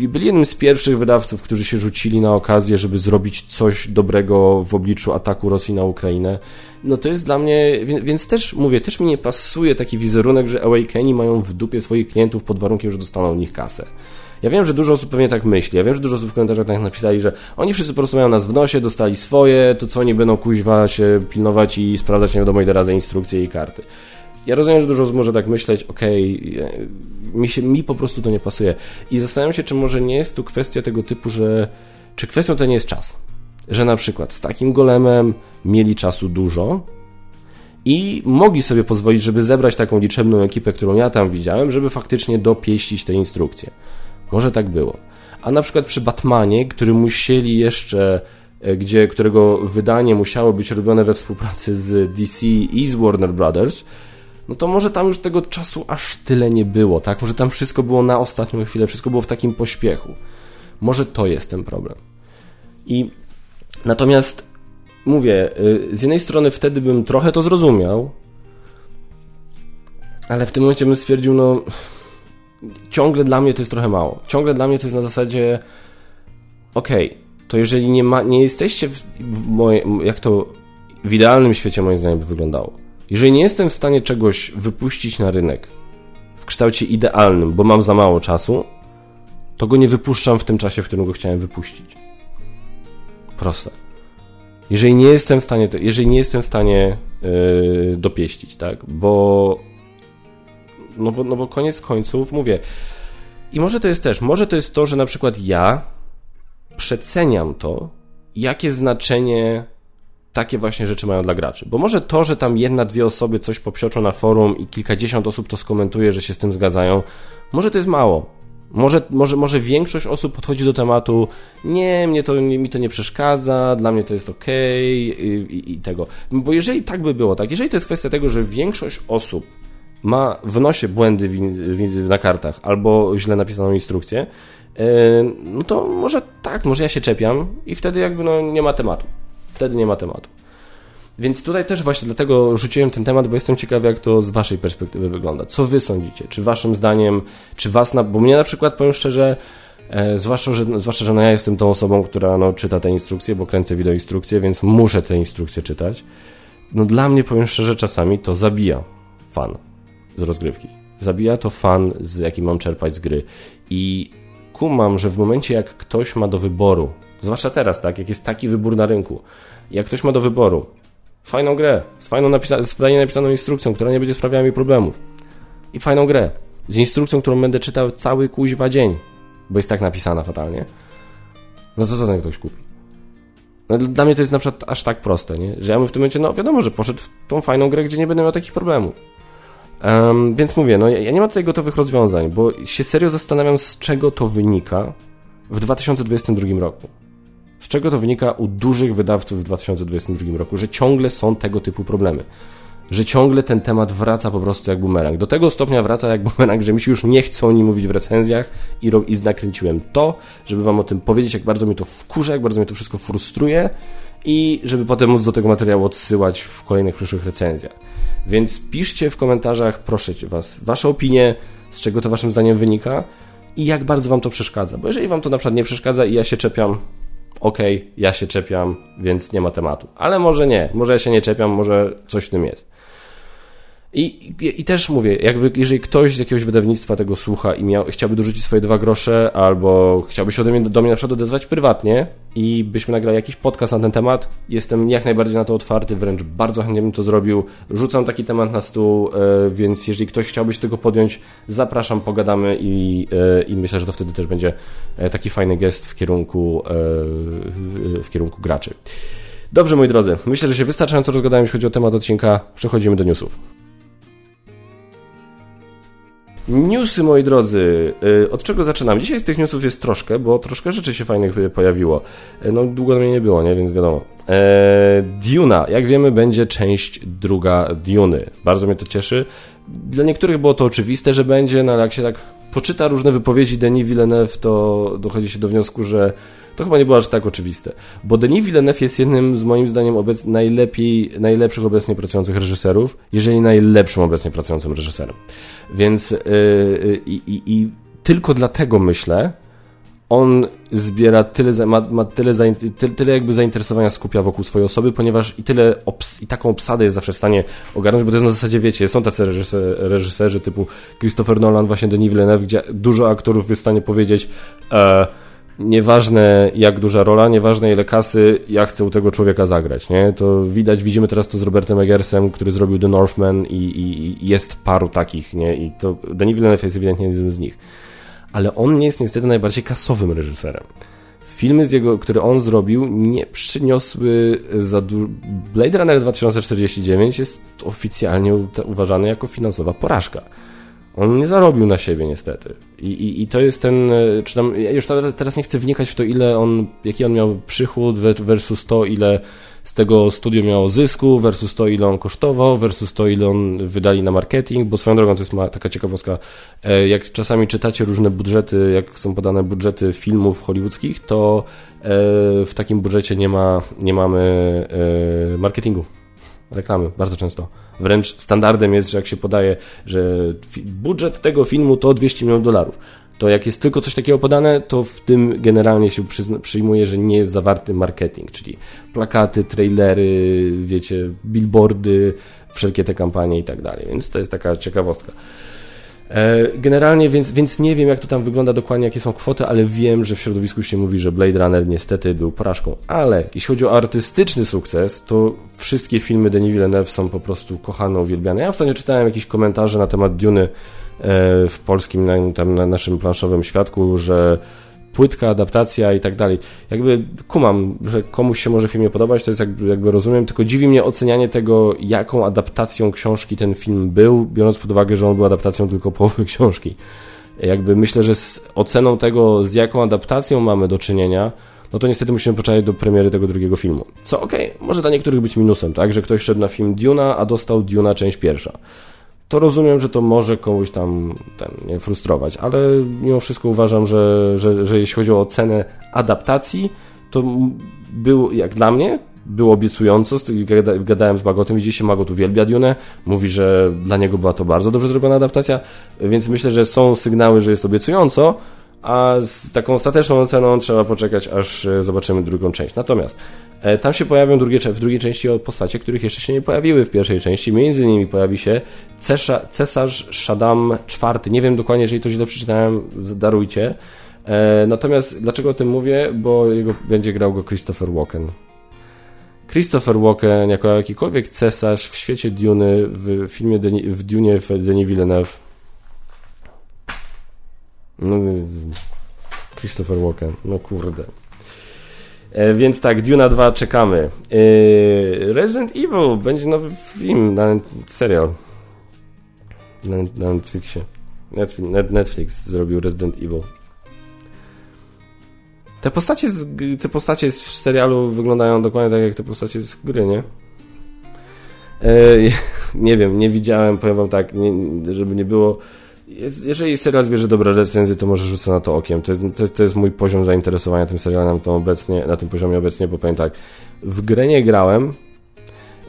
byli jednym z pierwszych wydawców, którzy się rzucili na okazję, żeby zrobić coś dobrego w obliczu ataku Rosji na Ukrainę. No to jest dla mnie, więc też mówię, też mi nie pasuje taki wizerunek, że Awakeni mają w dupie swoich klientów pod warunkiem, że dostaną od nich kasę. Ja wiem, że dużo osób pewnie tak myśli. Ja wiem, że dużo osób w komentarzach tak napisali, że oni wszyscy po prostu mają nas w nosie, dostali swoje, to co oni będą kuźwa się pilnować i sprawdzać nie wiadomo ile razy instrukcje i karty. Ja rozumiem, że dużo osób może tak myśleć, okej, okay, mi, się, mi po prostu to nie pasuje. I zastanawiam się, czy może nie jest tu kwestia tego typu, że czy kwestią to nie jest czas. Że na przykład z takim golemem mieli czasu dużo, i mogli sobie pozwolić, żeby zebrać taką liczebną ekipę, którą ja tam widziałem, żeby faktycznie dopieścić te instrukcje. Może tak było. A na przykład przy Batmanie, który musieli jeszcze, e, gdzie, którego wydanie musiało być robione we współpracy z DC i z Warner Brothers, no to może tam już tego czasu aż tyle nie było, tak? Może tam wszystko było na ostatnią chwilę, wszystko było w takim pośpiechu. Może to jest ten problem. I natomiast mówię, e, z jednej strony wtedy bym trochę to zrozumiał, ale w tym momencie bym stwierdził, no ciągle dla mnie to jest trochę mało. Ciągle dla mnie to jest na zasadzie okej, okay, to jeżeli nie, ma, nie jesteście w, moje, jak to w idealnym świecie moim zdaniem by wyglądało. Jeżeli nie jestem w stanie czegoś wypuścić na rynek w kształcie idealnym, bo mam za mało czasu, to go nie wypuszczam w tym czasie, w którym go chciałem wypuścić. Proste. Jeżeli nie jestem w stanie, jeżeli nie jestem w stanie yy, dopieścić, tak, bo no bo, no bo koniec końców mówię. I może to jest też, może to jest to, że na przykład ja przeceniam to, jakie znaczenie takie właśnie rzeczy mają dla graczy. Bo może to, że tam jedna, dwie osoby coś popsioczą na forum i kilkadziesiąt osób to skomentuje, że się z tym zgadzają, może to jest mało. Może, może, może większość osób podchodzi do tematu, nie, mnie to, mi to nie przeszkadza, dla mnie to jest ok i, i, i tego. Bo jeżeli tak by było, tak, jeżeli to jest kwestia tego, że większość osób ma, wnosi błędy w, w, na kartach albo źle napisaną instrukcję, e, no to może tak, może ja się czepiam i wtedy jakby no nie ma tematu. Wtedy nie ma tematu. Więc tutaj też właśnie dlatego rzuciłem ten temat, bo jestem ciekawy, jak to z waszej perspektywy wygląda. Co wy sądzicie? Czy waszym zdaniem, czy was, na, bo mnie na przykład, powiem szczerze, e, zwłaszcza, że, zwłaszcza, że no ja jestem tą osobą, która no, czyta te instrukcje, bo kręcę wideo instrukcje, więc muszę te instrukcje czytać. No dla mnie, powiem szczerze, czasami to zabija fan z rozgrywki. Zabija to fan, z jakim mam czerpać z gry. I kumam, że w momencie jak ktoś ma do wyboru, zwłaszcza teraz, tak, jak jest taki wybór na rynku, jak ktoś ma do wyboru fajną grę, z fajną napisa z fajnie napisaną instrukcją, która nie będzie sprawiała mi problemów i fajną grę, z instrukcją, którą będę czytał cały kuźwa dzień, bo jest tak napisana fatalnie, no to co ten ktoś kupi? No, dla mnie to jest na przykład aż tak proste, nie? że ja bym w tym momencie, no wiadomo, że poszedł w tą fajną grę, gdzie nie będę miał takich problemów. Um, więc mówię, no ja nie mam tutaj gotowych rozwiązań, bo się serio zastanawiam, z czego to wynika w 2022 roku. Z czego to wynika u dużych wydawców w 2022 roku, że ciągle są tego typu problemy. Że ciągle ten temat wraca po prostu jak bumerang. Do tego stopnia wraca jak bumerang, że mi się już nie chce o nim mówić w recenzjach i, i nakręciłem to, żeby wam o tym powiedzieć, jak bardzo mnie to wkurza, jak bardzo mnie to wszystko frustruje i żeby potem móc do tego materiału odsyłać w kolejnych przyszłych recenzjach. Więc piszcie w komentarzach, proszę was, wasze opinie, z czego to waszym zdaniem wynika i jak bardzo wam to przeszkadza. Bo jeżeli wam to na przykład nie przeszkadza i ja się czepiam, okej, okay, ja się czepiam, więc nie ma tematu. Ale może nie, może ja się nie czepiam, może coś w tym jest. I, i, I, też mówię, jakby jeżeli ktoś z jakiegoś wydawnictwa tego słucha i miał, chciałby dorzucić swoje dwa grosze, albo chciałby się ode mnie, do mnie na przykład odezwać prywatnie i byśmy nagrali jakiś podcast na ten temat, jestem jak najbardziej na to otwarty, wręcz bardzo chętnie bym to zrobił. Rzucam taki temat na stół, e, więc jeżeli ktoś chciałby się tego podjąć, zapraszam, pogadamy i, e, i myślę, że to wtedy też będzie e, taki fajny gest w kierunku, w kierunku graczy. Dobrze, moi drodzy, myślę, że się wystarczająco rozgadałem, jeśli chodzi o temat odcinka. Przechodzimy do newsów. Newsy, moi drodzy. Y, od czego zaczynam? Dzisiaj z tych newsów jest troszkę, bo troszkę rzeczy się fajnych pojawiło. Y, no, długo mnie nie było, nie? Więc wiadomo. Eee, Duna. Jak wiemy, będzie część druga Duny. Bardzo mnie to cieszy. Dla niektórych było to oczywiste, że będzie, no ale jak się tak poczyta różne wypowiedzi Denis Villeneuve, to dochodzi się do wniosku, że to chyba nie było aż tak oczywiste. Bo Denis Villeneuve jest jednym z moim zdaniem obec najlepiej, najlepszych obecnie pracujących reżyserów, jeżeli najlepszym obecnie pracującym reżyserem. Więc yy, i, i tylko dlatego myślę, on zbiera tyle, ma, ma tyle, tyle, jakby zainteresowania skupia wokół swojej osoby, ponieważ i tyle obs, i taką obsadę jest zawsze w stanie ogarnąć, bo to jest na zasadzie, wiecie, są tacy reżyser, reżyserzy typu Christopher Nolan, właśnie Denis Villeneuve, gdzie dużo aktorów jest w stanie powiedzieć e, nieważne jak duża rola, nieważne ile kasy, ja chcę u tego człowieka zagrać, nie? To widać, widzimy teraz to z Robertem Eggersem, który zrobił The Northman i, i, i jest paru takich, nie? I to Denis Villeneuve jest ewidentnie jednym z nich. Ale on nie jest niestety najbardziej kasowym reżyserem. Filmy, z jego, które on zrobił, nie przyniosły za du... Blade Runner 2049 jest oficjalnie uważany jako finansowa porażka. On nie zarobił na siebie niestety. I, i, i to jest ten, e, czy tam, ja już teraz nie chcę wnikać w to, ile on, jaki on miał przychód versus to, ile z tego studio miało zysku, versus to, ile on kosztował, versus to, ile on wydali na marketing, bo swoją drogą to jest taka ciekawostka, e, jak czasami czytacie różne budżety, jak są podane budżety filmów hollywoodzkich, to e, w takim budżecie nie ma, nie mamy marketingu, reklamy, bardzo często. Wręcz standardem jest, że jak się podaje, że budżet tego filmu to 200 milionów dolarów, to jak jest tylko coś takiego podane, to w tym generalnie się przyjmuje, że nie jest zawarty marketing, czyli plakaty, trailery, wiecie, billboardy, wszelkie te kampanie i tak dalej. Więc to jest taka ciekawostka. E, generalnie, więc, więc nie wiem, jak to tam wygląda dokładnie, jakie są kwoty, ale wiem, że w środowisku się mówi, że Blade Runner niestety był porażką. Ale jeśli chodzi o artystyczny sukces, to wszystkie filmy Denis Villeneuve są po prostu kochane, uwielbiane. Ja ostatnio czytałem jakieś komentarze na temat Duny e, w polskim, tam na naszym planszowym świadku, że płytka, adaptacja i tak dalej. Jakby kumam, że komuś się może film nie podobać, to jest jakby, jakby rozumiem, tylko dziwi mnie ocenianie tego, jaką adaptacją książki ten film był, biorąc pod uwagę, że on był adaptacją tylko połowy książki. Jakby myślę, że z oceną tego, z jaką adaptacją mamy do czynienia, no to niestety musimy poczekać do premiery tego drugiego filmu. Co okej, okay, może dla niektórych być minusem, tak, że ktoś szedł na film Duna, a dostał Duna część pierwsza to rozumiem, że to może komuś tam ten, frustrować, ale mimo wszystko uważam, że, że, że jeśli chodzi o cenę adaptacji, to był, jak dla mnie, było obiecująco, gadałem z Magotem i dzisiaj Magot uwielbia Dune, mówi, że dla niego była to bardzo dobrze zrobiona adaptacja, więc myślę, że są sygnały, że jest obiecująco, a z taką ostateczną oceną trzeba poczekać, aż e, zobaczymy drugą część. Natomiast e, tam się pojawią drugie, w drugiej części postacie, których jeszcze się nie pojawiły w pierwszej części. Między innymi pojawi się cesarz, cesarz Shaddam IV. Nie wiem dokładnie, jeżeli to źle przeczytałem, darujcie. E, natomiast dlaczego o tym mówię? Bo jego, będzie grał go Christopher Walken. Christopher Walken jako jakikolwiek cesarz w świecie Duny, w filmie Deni, w Dune w Denis Villeneuve Christopher Walken, no kurde. E, więc tak, Duna 2 czekamy. E, Resident Evil będzie nowy film, serial. Na, Netflixie. Netflix, zrobił Resident Evil. Te postacie, z, te postacie z serialu wyglądają dokładnie tak jak te postacie z gry, nie? E, nie wiem, nie widziałem, powiem wam tak, nie, żeby nie było jest, jeżeli serial zbierze dobre recenzje, to może rzucę na to okiem. To jest, to jest, to jest mój poziom zainteresowania tym serialem to obecnie, na tym poziomie obecnie, bo powiem tak, w grę nie grałem,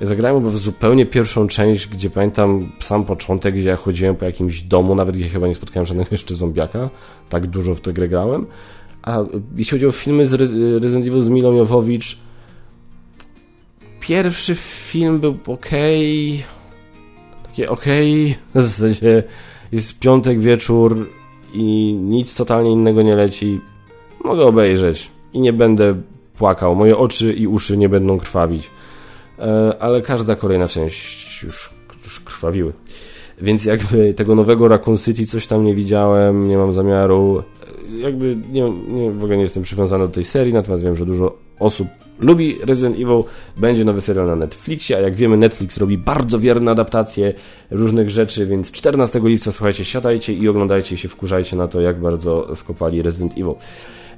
zagrałem w zupełnie pierwszą część, gdzie pamiętam sam początek, gdzie ja chodziłem po jakimś domu, nawet gdzie chyba nie spotkałem żadnego jeszcze zombiaka, tak dużo w tę grę grałem. A jeśli chodzi o filmy z Resident Evil z Milą Jowowicz, pierwszy film był ok takie okay, w zasadzie jest piątek wieczór i nic totalnie innego nie leci. Mogę obejrzeć i nie będę płakał. Moje oczy i uszy nie będą krwawić. E, ale każda kolejna część już, już krwawiły. Więc jakby tego nowego Raccoon City coś tam nie widziałem, nie mam zamiaru. Jakby nie, nie, w ogóle nie jestem przywiązany do tej serii, natomiast wiem, że dużo osób lubi Resident Evil. Będzie nowy serial na Netflixie, a jak wiemy Netflix robi bardzo wierne adaptacje różnych rzeczy, więc 14 lipca słuchajcie, siadajcie i oglądajcie się wkurzajcie na to, jak bardzo skopali Resident Evil.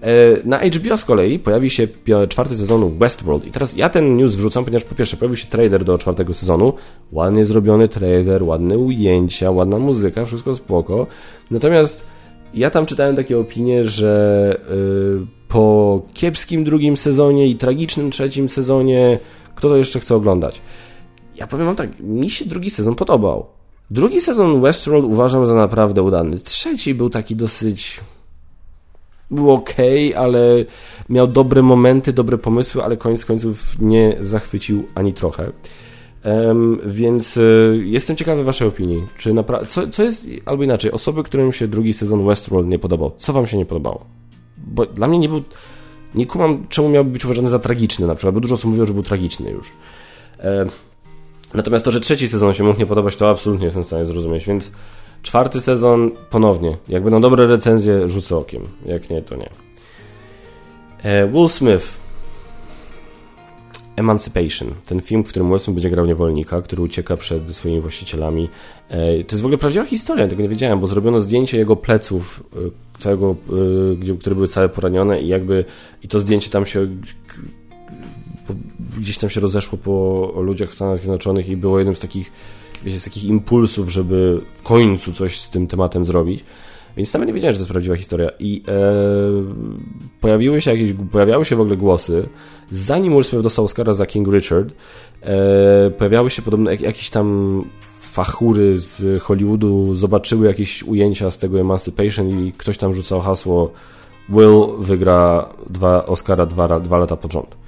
E, na HBO z kolei pojawi się czwarty sezon Westworld. I teraz ja ten news wrzucam, ponieważ po pierwsze pojawił się trailer do czwartego sezonu. Ładnie zrobiony trailer, ładne ujęcia, ładna muzyka, wszystko spoko. Natomiast ja tam czytałem takie opinie, że yy, po kiepskim drugim sezonie i tragicznym trzecim sezonie, kto to jeszcze chce oglądać? Ja powiem wam tak, mi się drugi sezon podobał. Drugi sezon Westworld uważam za naprawdę udany. Trzeci był taki dosyć był ok, ale miał dobre momenty, dobre pomysły, ale koniec końców nie zachwycił ani trochę. Um, więc y, jestem ciekawy waszej opinii. Czy co, co jest, albo inaczej, osoby, którym się drugi sezon Westworld nie podobał, co wam się nie podobało? Bo dla mnie nie był, nie kumam, czemu miałby być uważany za tragiczny na przykład, bo dużo osób mówiło, że był tragiczny już. Um, natomiast to, że trzeci sezon się mógł nie podobać, to absolutnie jestem w stanie zrozumieć, więc Czwarty sezon ponownie. Jak będą dobre recenzje, rzucę okiem. Jak nie, to nie. E, Will Smith. Emancipation. Ten film, w którym Smith będzie grał niewolnika, który ucieka przed swoimi właścicielami. E, to jest w ogóle prawdziwa historia, tego nie wiedziałem, bo zrobiono zdjęcie jego pleców, e, całego, gdzie, które były całe poranione i jakby i to zdjęcie tam się gdzieś tam się rozeszło po ludziach w Stanach Zjednoczonych i było jednym z takich wiecie, z takich impulsów, żeby w końcu coś z tym tematem zrobić. Więc nawet nie wiedziałem, że to jest prawdziwa historia. I e, pojawiły się jakieś, pojawiały się w ogóle głosy, zanim Will Smith dostał Oscara za King Richard, e, pojawiały się podobne jakieś tam fachury z Hollywoodu, zobaczyły jakieś ujęcia z tego Emancipation i ktoś tam rzucał hasło Will wygra dwa Oscara dwa, dwa lata pod rząd.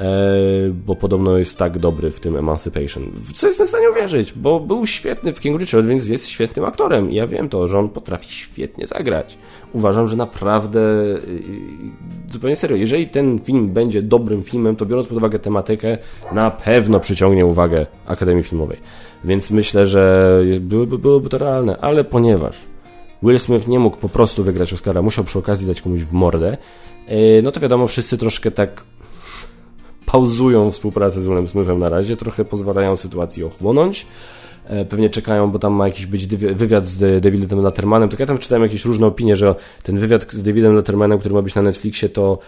E, bo podobno jest tak dobry w tym Emancipation. Co jestem w stanie uwierzyć, bo był świetny w King Richard, więc jest świetnym aktorem. I ja wiem to, że on potrafi świetnie zagrać. Uważam, że naprawdę y, y, zupełnie serio, jeżeli ten film będzie dobrym filmem, to biorąc pod uwagę tematykę, na pewno przyciągnie uwagę Akademii Filmowej. Więc myślę, że byłoby, byłoby to realne, ale ponieważ Will Smith nie mógł po prostu wygrać Oscara, musiał przy okazji dać komuś w mordę, y, no to wiadomo, wszyscy troszkę tak pauzują współpracę z Willem Smithem na razie, trochę pozwalają sytuacji ochłonąć. E, pewnie czekają, bo tam ma jakiś być wywiad z Davidem Lettermanem. Tak ja tam czytałem jakieś różne opinie, że ten wywiad z Davidem Lettermanem, który ma być na Netflixie, to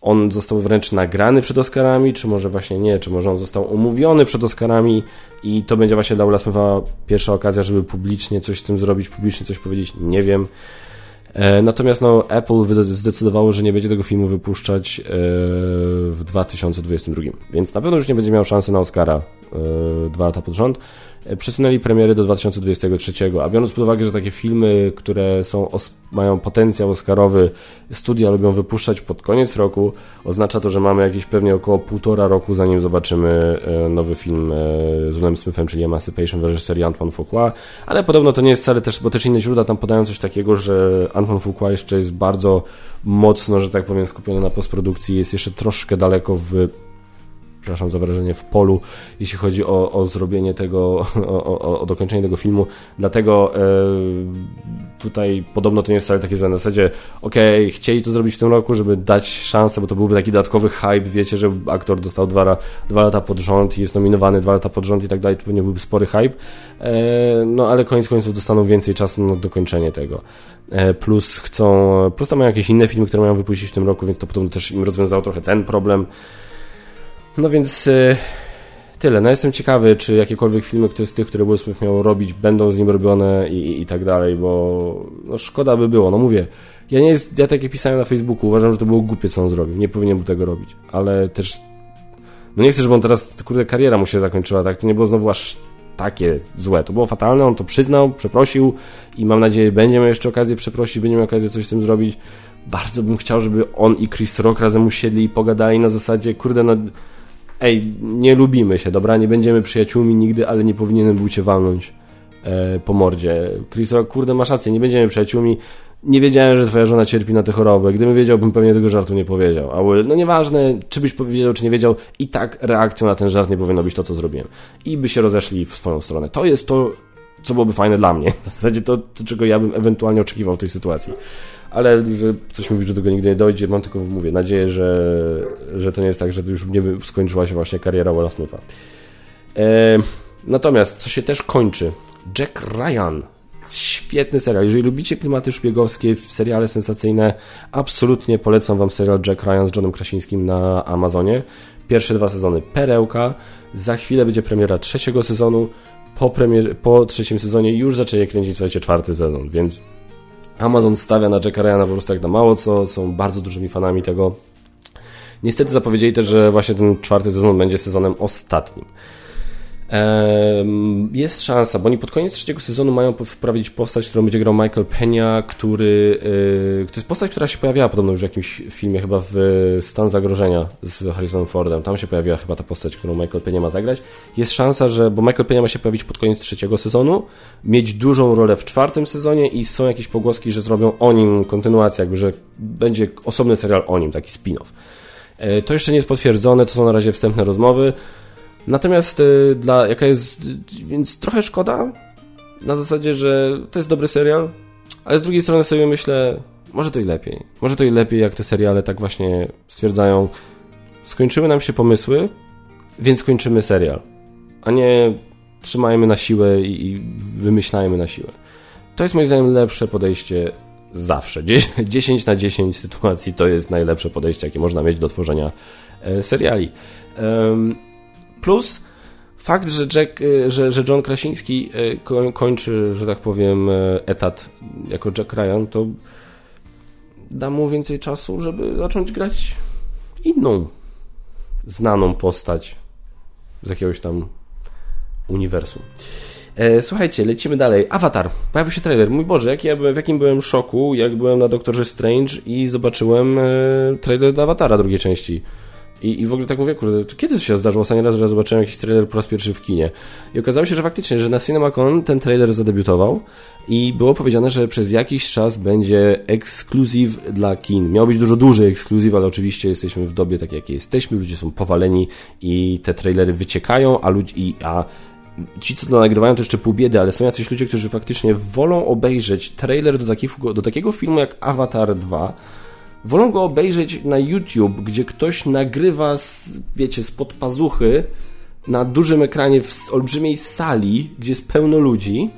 on został wręcz nagrany przed Oscarami, czy może właśnie nie, czy może on został omówiony przed Oscarami i to będzie właśnie dla Willa Smitha pierwsza okazja, żeby publicznie coś z tym zrobić, publicznie coś powiedzieć, nie wiem. E, natomiast no, Apple zdecydowało, że nie będzie tego filmu wypuszczać e, w 2022, więc na pewno już nie będzie miał szansy na Oscara e, dwa lata pod rząd. E, przesunęli premiery do 2023, a biorąc pod uwagę, że takie filmy, które są, mają potencjał oscarowy, studia lubią wypuszczać pod koniec roku, oznacza to, że mamy jakieś pewnie około półtora roku, zanim zobaczymy e, nowy film e, z Willem Smithem, czyli Emancipation w reżyserii Antoine Fuqua, ale podobno to nie jest wcale też, bo też inne źródła tam podają coś takiego, że Antoine Fuqua jeszcze jest bardzo mocno, że tak powiem, skupiony na postprodukcji, jest jeszcze troszkę daleko w przepraszam za wrażenie, w polu, jeśli chodzi o, o zrobienie tego, o, o, o dokończenie tego filmu. Dlatego e, tutaj podobno to nie jest wcale takie złe. Na zasadzie, okej, okay, chcieli to zrobić w tym roku, żeby dać szansę, bo to byłby taki dodatkowy hype, wiecie, że aktor dostał dwa, dwa lata pod rząd i jest nominowany dwa lata pod rząd i tak dalej, to pewnie byłby spory hype. E, no ale koniec końców dostaną więcej czasu na dokończenie tego. E, plus chcą, plus tam mają jakieś inne filmy, które mają wypuścić w tym roku, więc to podobno też im rozwiązało trochę ten problem. No więc y, tyle. No jestem ciekawy, czy jakiekolwiek filmy, które z tych, które Will Smith miał robić, będą z nim robione i, i, i tak dalej, bo no szkoda by było. No mówię, ja nie jest, ja tak jak pisałem na Facebooku, uważam, że to było głupie, co on zrobił. Nie powinien był tego robić, ale też no nie chcę, żeby on teraz, kurde, kariera mu się zakończyła, tak? To nie było znowu aż takie złe. To było fatalne, on to przyznał, przeprosił i mam nadzieję, będzie miał jeszcze okazję przeprosić, będzie miał okazję coś z tym zrobić. Bardzo bym chciał, żeby on i Chris Rock razem usiedli i pogadali na zasadzie, kurde, no ej, nie lubimy się, dobra, nie będziemy przyjaciółmi nigdy, ale nie powinienem był cię walnąć. e, po mordzie. Christopher, kurde, masz rację, nie będziemy przyjaciółmi. Nie wiedziałem, że twoja żona cierpi na tę chorobę. Gdybym wiedział, bym pewnie tego żartu nie powiedział. A Will, no nieważne, czy byś powiedział, czy nie wiedział, i tak reakcją na ten żart nie powinno być to, co zrobiłem. I by się rozeszli w swoją stronę. To jest to, co byłoby fajne dla mnie. W zasadzie to, to czego ja bym ewentualnie oczekiwał w tej sytuacji. Ale że coś mówi, że do tego nigdy nie dojdzie, mam tylko, mówię, nadzieję, że, że to nie jest tak, że już nie skończyła się właśnie kariera Willa Smitha. E, natomiast, co się też kończy, Jack Ryan Świetny serial. Jeżeli lubicie klimaty szpiegowskie, seriale sensacyjne, absolutnie polecam Wam serial Jack Ryan z Johnem Krasińskim na Amazonie. Pierwsze dwa sezony perełka. Za chwilę będzie premiera trzeciego sezonu. Po, premier, po trzecim sezonie już zaczęli kręcić, słuchajcie, czwarty sezon, więc Amazon stawia na Jacka Ryana po prostu jak na mało co, są bardzo dużymi fanami tego. Niestety zapowiedzieli też, że właśnie ten czwarty sezon będzie sezonem ostatnim. Jest szansa, bo oni pod koniec trzeciego sezonu mają wprowadzić postać, którą będzie grał Michael Pena, który. Y, to jest postać, która się pojawiała podobno już w jakimś filmie, chyba w Stan Zagrożenia z Harrisonem Fordem. Tam się pojawiła chyba ta postać, którą Michael Pena ma zagrać. Jest szansa, że. Bo Michael Pena ma się pojawić pod koniec trzeciego sezonu, mieć dużą rolę w czwartym sezonie i są jakieś pogłoski, że zrobią o nim kontynuację, jakby, że będzie osobny serial o nim, taki spin-off. E, to jeszcze nie jest potwierdzone, to są na razie wstępne rozmowy. Natomiast y, dla jaka jest. Więc trochę szkoda. Na zasadzie, że to jest dobry serial, ale z drugiej strony sobie myślę, może to i lepiej. Może to i lepiej, jak te seriale tak właśnie stwierdzają. Skończyły nam się pomysły, więc kończymy serial. A nie trzymajmy na siłę i wymyślajmy na siłę. To jest moim zdaniem lepsze podejście zawsze. 10 na 10 sytuacji to jest najlepsze podejście, jakie można mieć do tworzenia e, seriali. Plus fakt, że, Jack, y, że, że John Krasiński y, kończy, że tak powiem, y, etat jako Jack Ryan, to da mu więcej czasu, żeby zacząć grać inną znaną postać z jakiegoś tam uniwersum. E, słuchajcie, lecimy dalej. Avatar. Pojawił się trailer. Mój Boże, jak ja byłem, w jakim byłem szoku, jak byłem na Doktorze Strange i zobaczyłem e, trailer do Avatara drugiej części. I, I w ogóle tak mówię, kurde, to kiedy to się zdarzyło ostatni raz, że zobaczyłem jakiś trailer po raz pierwszy w kinie? I okazało się, że faktycznie, że na CinemaCon ten trailer zadebiutował i było powiedziane, że przez jakiś czas będzie ekskluzyw dla kin. Miał być dużo duży ekskluzyw, ale oczywiście jesteśmy w dobie takiej, jakiej jesteśmy, ludzie są powaleni i te trailery wyciekają, a ludzi, a ci, co to nagrywają, to jeszcze pół biedy, ale są jacyś ludzie, którzy faktycznie wolą obejrzeć trailer do do takiego filmu jak Avatar 2, Wolą go obejrzeć na YouTube, gdzie ktoś nagrywa, z, wiecie, spod pazuchy na dużym ekranie w olbrzymiej sali, gdzie jest pełno ludzi.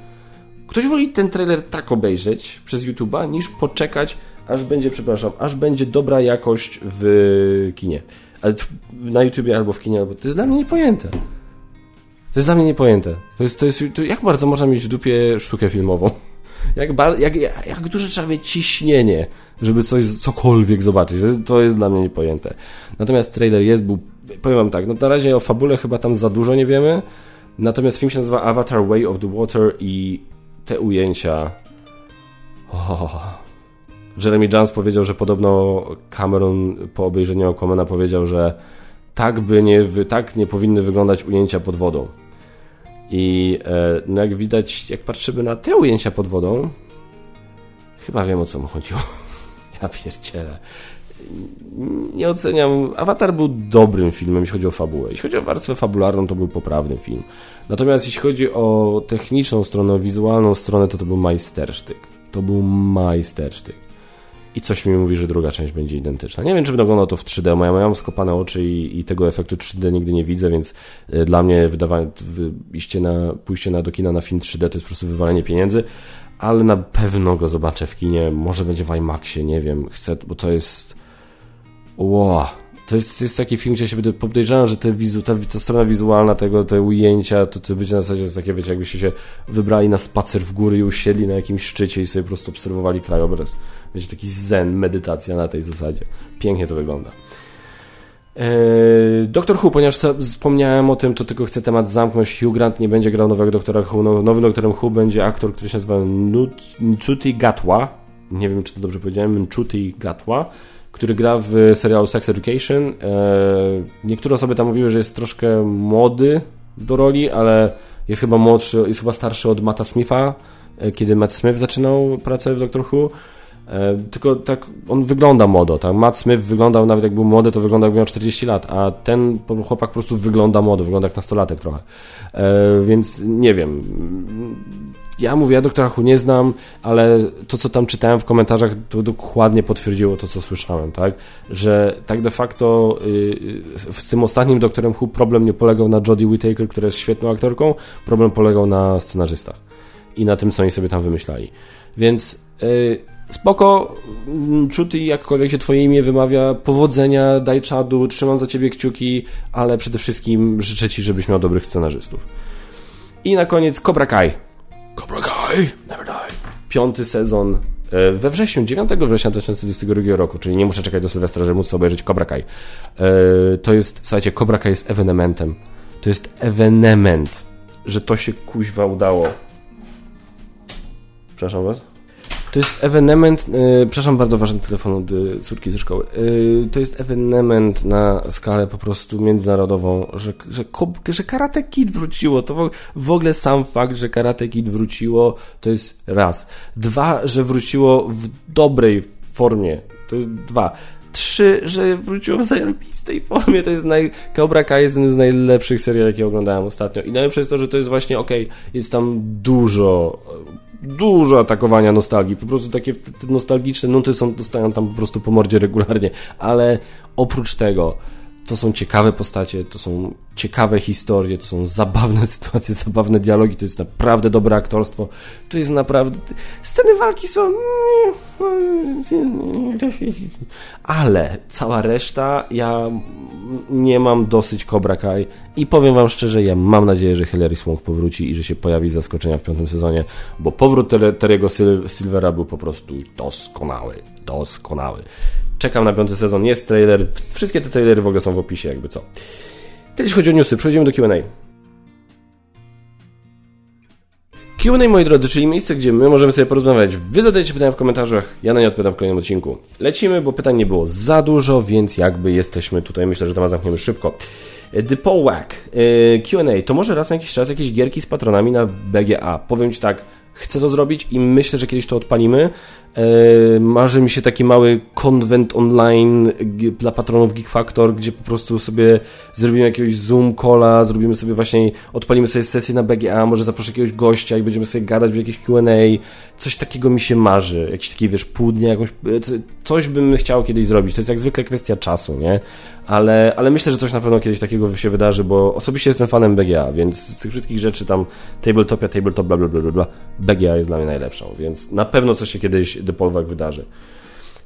Ktoś woli ten trailer tak obejrzeć przez YouTube'a, niż poczekać, aż będzie, przepraszam, aż będzie dobra jakość w kinie. Ale na YouTubie albo w kinie, albo... To jest dla mnie niepojęte. To jest dla mnie niepojęte. To jest, to jest, to jak bardzo można mieć w dupie sztukę filmową? Jak, bar, jak, jak duże trzeba mieć ciśnienie, żeby coś, cokolwiek zobaczyć. To jest, to jest dla mnie niepojęte. Natomiast trailer jest, był, powiem wam tak, no na razie o fabule chyba tam za dużo nie wiemy, natomiast film się nazywa Avatar Way of the Water i te ujęcia... Oh. Jeremy Jans powiedział, że podobno Cameron po obejrzeniu Aquamana powiedział, że tak by nie, tak nie powinny wyglądać ujęcia pod wodą. I e, no jak widać, jak patrzymy na te ujęcia pod wodą, chyba wiem o co mu chodziło. Ja pierdzielę. Nie oceniam. Avatar był dobrym filmem, jeśli chodzi o fabułę. Jeśli chodzi o warstwę fabularną, to był poprawny film. Natomiast jeśli chodzi o techniczną stronę, o wizualną stronę, to to był majstersztyk. To był majstersztyk. I coś mi mówi, że druga część będzie identyczna. Nie wiem, czy wyglądało to w 3D. Moja, mam skopane oczy i, i, tego efektu 3D nigdy nie widzę, więc y, dla mnie wydawanie, iście na, pójście na, do kina na film 3D to jest po prostu wywalenie pieniędzy ale na pewno go zobaczę w kinie. Może będzie w IMAXie, nie wiem. Chcę, bo to jest. Wow. To jest, to jest taki film, gdzie się będę podejrzewam, że te wizu, ta, ta strona wizualna tego, te ujęcia, to, to będzie na zasadzie takie, wiecie, jakbyście się wybrali na spacer w góry i usiedli na jakimś szczycie i sobie po prostu obserwowali krajobraz. Wiecie, taki zen, medytacja na tej zasadzie. Pięknie to wygląda. Eee, Doktor Who, ponieważ wspomniałem o tym, to tylko chcę temat zamknąć. Hugh Grant nie będzie grał nowego Doktora Who. No, nowym Doktorem Who będzie aktor, który się nazywa Nchuti Gatwa. Nie wiem, czy to dobrze powiedziałem. Nchuti Gatwa, który gra w serialu Sex Education. Eee, niektóre osoby tam mówiły, że jest troszkę młody do roli, ale Jest chyba młodszy, jest chyba starszy od Matta Smitha, e, kiedy Matt Smith zaczynał pracę w Doctor Who. E, tylko tak on wygląda młodo, tak? Matt Smith wyglądał nawet jak był młody, to wyglądał jak miał 40 lat, a ten chłopak po prostu wygląda młodo, wygląda jak nastolatek trochę. E, więc nie wiem. Ja mówię, ja doktora Hu nie znam, ale to, co tam czytałem w komentarzach, to dokładnie potwierdziło to, co słyszałem, tak? Że tak de facto yy, z tym ostatnim doktorem Hu problem nie polegał na Jodie Whittaker, która jest świetną aktorką, problem polegał na scenarzystach i na tym, co oni sobie tam wymyślali. Więc yy, spoko, czuty jakkolwiek się twoje imię wymawia, powodzenia, daj czadu, trzymam za ciebie kciuki, ale przede wszystkim życzę ci, żebyś miał dobrych scenarzystów. I na koniec Cobra Kai. Cobra Kai, never die. Piąty sezon e, we wrześniu, 9 września 2022 roku, czyli nie muszę czekać do Sylwestra, żeby móc obejrzeć Cobra Kai. E, to jest, słuchajcie, Cobra Kai jest ewenementem. To jest ewenement, że to się kuźwa udało. Przepraszam was. To jest ewenement, yy, przepraszam, bardzo ważny telefon od y, córki ze szkoły. Yy, to jest ewenement na skalę po prostu międzynarodową, że, że, że Karate Kid wróciło. To w ogóle sam fakt, że Karate Kid wróciło, to jest raz. Dwa, że wróciło w dobrej formie. To jest dwa. Trzy, że wróciło w zajebistej formie. To jest naj... Cobra Kai jest jednym z najlepszych seriali, jakie oglądałem ostatnio. I najlepsze jest to, że to jest właśnie, okej, okay, jest tam dużo dużo atakowania nostalgii. Po prostu takie nostalgiczne nuty są, dostają tam po prostu po mordzie regularnie. Ale oprócz tego to są ciekawe postacie, to są ciekawe historie, to są zabawne sytuacje, zabawne dialogi, to jest naprawdę dobre aktorstwo, to jest naprawdę... Sceny walki są... Ale cała reszta, ja nie mam dosyć Cobra Kai i powiem wam szczerze, ja mam nadzieję, że Hilary Swank powróci i że się pojawi zaskoczenia w piątym sezonie, bo powrót Terry'ego Silvera był po prostu doskonały, doskonały. Czekam na piąty sezon, jest trailer. Wszystkie te trailery w ogóle są w opisie, jakby co. Tyle jeśli chodzi o newsy, przejdziemy do QA. Q&A, moi drodzy, czyli miejsce, gdzie my możemy sobie porozmawiać. Wy zadajecie pytania w komentarzach, ja na nie odpowiadam w kolejnym odcinku. Lecimy, bo pytań nie było za dużo, więc jakby jesteśmy tutaj, myślę, że temat zamkniemy szybko. The Paul Wack, y, Q&A, to może raz na jakiś czas jakieś gierki z patronami na BGA. Powiem Ci tak, chcę to zrobić i myślę, że kiedyś to odpalimy. E, marzy mi się taki mały konwent online dla patronów Geek Factor, gdzie po prostu sobie zrobimy jakiegoś Zoom calla, zrobimy sobie właśnie, odpalimy sobie sesję na BGA, może zaproszę jakiegoś gościa i będziemy sobie gadać w jakieś Q&A. Coś takiego mi się marzy. Jakiś taki, wiesz, pół dnia, jakąś, coś bym chciał kiedyś zrobić. To jest jak zwykle kwestia czasu, nie? Ale, ale myślę, że coś na pewno kiedyś takiego się wydarzy, bo osobiście jestem fanem BGA, więc z tych wszystkich rzeczy tam tabletopia, tabletop, bla, bla, bla, bla, BGA jest dla mnie najlepszą, więc na pewno coś się kiedyś The Polwak wydarzy.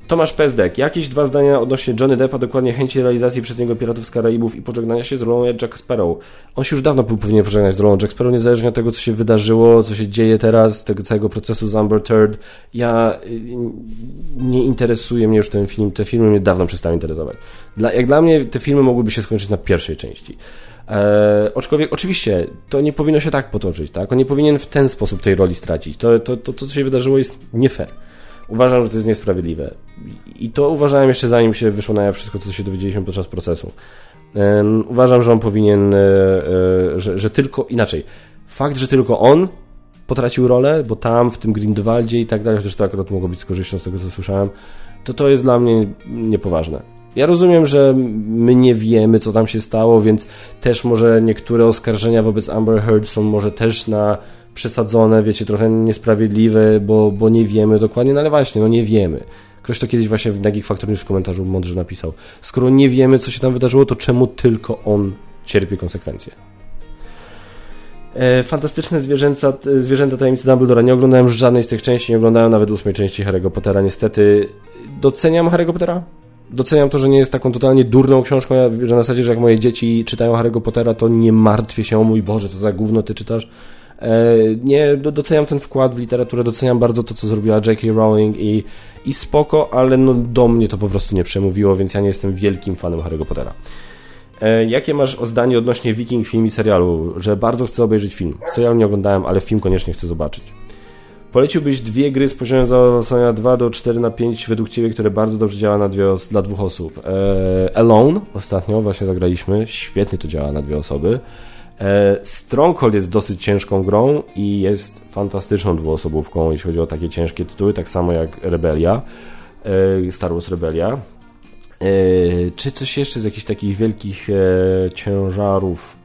Tomasz Pezdek. Jakieś dwa zdania odnośnie Johnny Deppa, dokładnie chęci realizacji przez niego Piratów z Karaibów i pożegnania się z rolą Jack Sparrow. On się już dawno był powinien pożegnać z rolą Jack Sparrow, niezależnie od tego, co się wydarzyło, co się dzieje teraz, tego całego procesu z Amber Third. Ja y, nie interesuje mnie już ten film. Te filmy mnie dawno przestały interesować. Dla, jak dla mnie te filmy mogłyby się skończyć na pierwszej części. Eee, aczkolwiek oczywiście to nie powinno się tak potoczyć, tak? On nie powinien w ten sposób tej roli stracić. To, to, to, to co się wydarzyło jest nie fair. Uważam, że to jest niesprawiedliwe. I to uważałem jeszcze zanim się wyszło na jaw wszystko, co się dowiedzieliśmy podczas procesu. Uważam, że on powinien, e, e, że, że tylko inaczej. Fakt, że tylko on potracił rolę, bo tam w tym Grindelwaldzie i tak dalej, chociaż to akurat mogło być z korzyścią z tego, co słyszałem, to to jest dla mnie niepoważne. Ja rozumiem, że my nie wiemy, co tam się stało, więc też może niektóre oskarżenia wobec Amber Heard są może też na przesadzone, wiecie, trochę niesprawiedliwe, bo, bo nie wiemy dokładnie, no ale właśnie, no nie wiemy. Ktoś to kiedyś właśnie w Nagich Factor News w komentarzu mądrze napisał. Skoro nie wiemy, co się tam wydarzyło, to czemu tylko on cierpi konsekwencje? E, fantastyczne zwierzęta, zwierzęta tajemnicy Dumbledora. Nie oglądałem żadnej z tych części, nie oglądałem nawet ósmej części Harry'ego Pottera. Niestety doceniam Harry'ego Pottera. Doceniam to, że nie jest taką totalnie durną książką, że na zasadzie, że jak moje dzieci czytają Harry'ego Pottera, to nie martwię się o mój Boże, to za gówno ty czytasz. E, nie, doceniam ten wkład w literaturę, doceniam bardzo to, co zrobiła J.K. Rowling i, i spoko, ale no do mnie to po prostu nie przemówiło, więc ja nie jestem wielkim fanem Harry'ego Pottera. E, jakie masz zdanie odnośnie Viking film i serialu? Że bardzo chcę obejrzeć film. Serial nie oglądałem, ale film koniecznie chcę zobaczyć. Poleciłbyś dwie gry z poziomem zaawansowania 2 do 4 na 5 według Ciebie, które bardzo dobrze działa na dwie dla dwóch osób. E, Alone ostatnio właśnie zagraliśmy. Świetnie to działa na dwie osoby. E, Stronghold jest dosyć ciężką grą i jest fantastyczną dwuosobówką, jeśli chodzi o takie ciężkie tytuły, tak samo jak Rebelia, e, Star Wars Rebelia. E, czy coś jeszcze z jakichś takich wielkich ciężarów?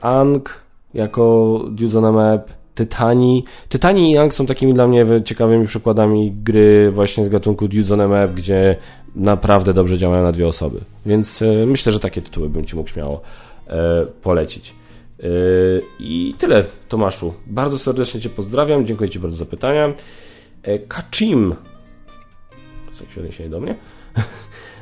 Ang jako Dudes on a Map, Tytani. Tytani i Ang są takimi dla mnie ciekawymi przykładami gry właśnie z gatunku Dudes Map, gdzie naprawdę dobrze działają na dwie osoby. Więc myślę, że takie tytuły bym Ci mógł śmiało polecić. E, I tyle, Tomaszu. Bardzo serdecznie Cię pozdrawiam. Dziękuję Ci bardzo za pytania. E, Kachim. Co się do mnie?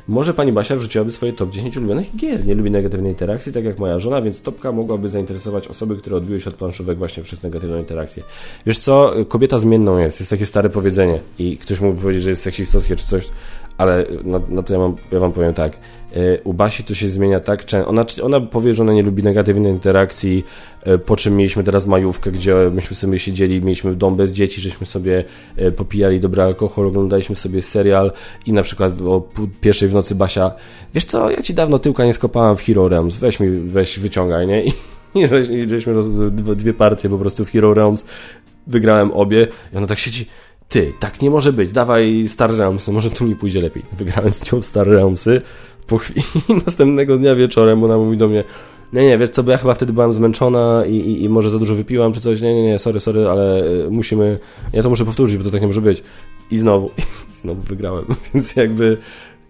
Może pani Basia wrzuciłaby swoje top 10 ulubionych gier. Nie lubi negatywnej interakcji, tak jak moja żona, więc topka mogłaby zainteresować osoby, które odbiły się od planszówek właśnie przez negatywną interakcję. Wiesz co, kobieta zmienną jest. Jest takie stare powiedzenie i ktoś mógłby powiedzieć, że jest seksistowskie czy coś, ale na, na to ja, mam, ja wam powiem tak. E, u Basi to się zmienia tak. Ona, ona powie, że ona nie lubi negatywnej interakcji, e, po czym mieliśmy teraz majówkę, gdzie myśmy sobie siedzieli, mieliśmy dom bez dzieci, żeśmy sobie e, popijali dobry alkohol, oglądaliśmy sobie serial i na przykład o pierwszej w nocy Basia, wiesz co, ja ci dawno tyłka nie skopałam w Hero Realms, weź mi, weź wyciągaj, nie? I, i żeśmy roz, dwie partie po prostu w Hero Realms, wygrałem obie i ona tak siedzi ty, tak nie może być, dawaj Star Realmsy, może tu mi pójdzie lepiej. Wygrałem z nią Star Realmsy, po chwili następnego dnia wieczorem ona mówi do mnie, nie, nie, wiesz co, bo ja chyba wtedy byłam zmęczona i, i, i może za dużo wypiłam czy coś, nie, nie, nie, sorry, sorry, ale y, musimy, ja to muszę powtórzyć, bo to tak nie może być. I znowu, i znowu wygrałem, więc jakby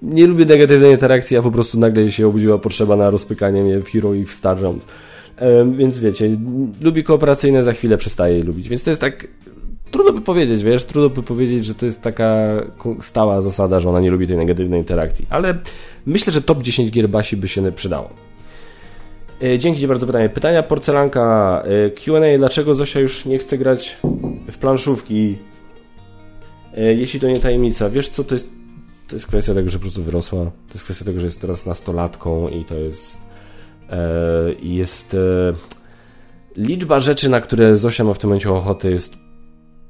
nie lubię negatywnej interakcji, a po prostu nagle się obudziła potrzeba na rozpykanie mnie w Hero i w Star Realms. Więc wiecie, lubi kooperacyjne, za chwilę przestaje je lubić. Więc to jest tak trudno by powiedzieć, wiesz, trudno by powiedzieć, że to jest taka stała zasada, że ona nie lubi tej negatywnej interakcji, ale myślę, że top 10 gier Basi by się przydało. E, dzięki Ci bardzo pytanie. Pytania porcelanka e, Q&A. Dlaczego Zosia już nie chce grać w planszówki? E, jeśli to nie tajemnica. Wiesz co, to jest, to jest kwestia tego, że po prostu wyrosła. To jest kwestia tego, że jest teraz nastolatką i to jest jest liczba rzeczy, na które Zosia ma w tym momencie ochotę jest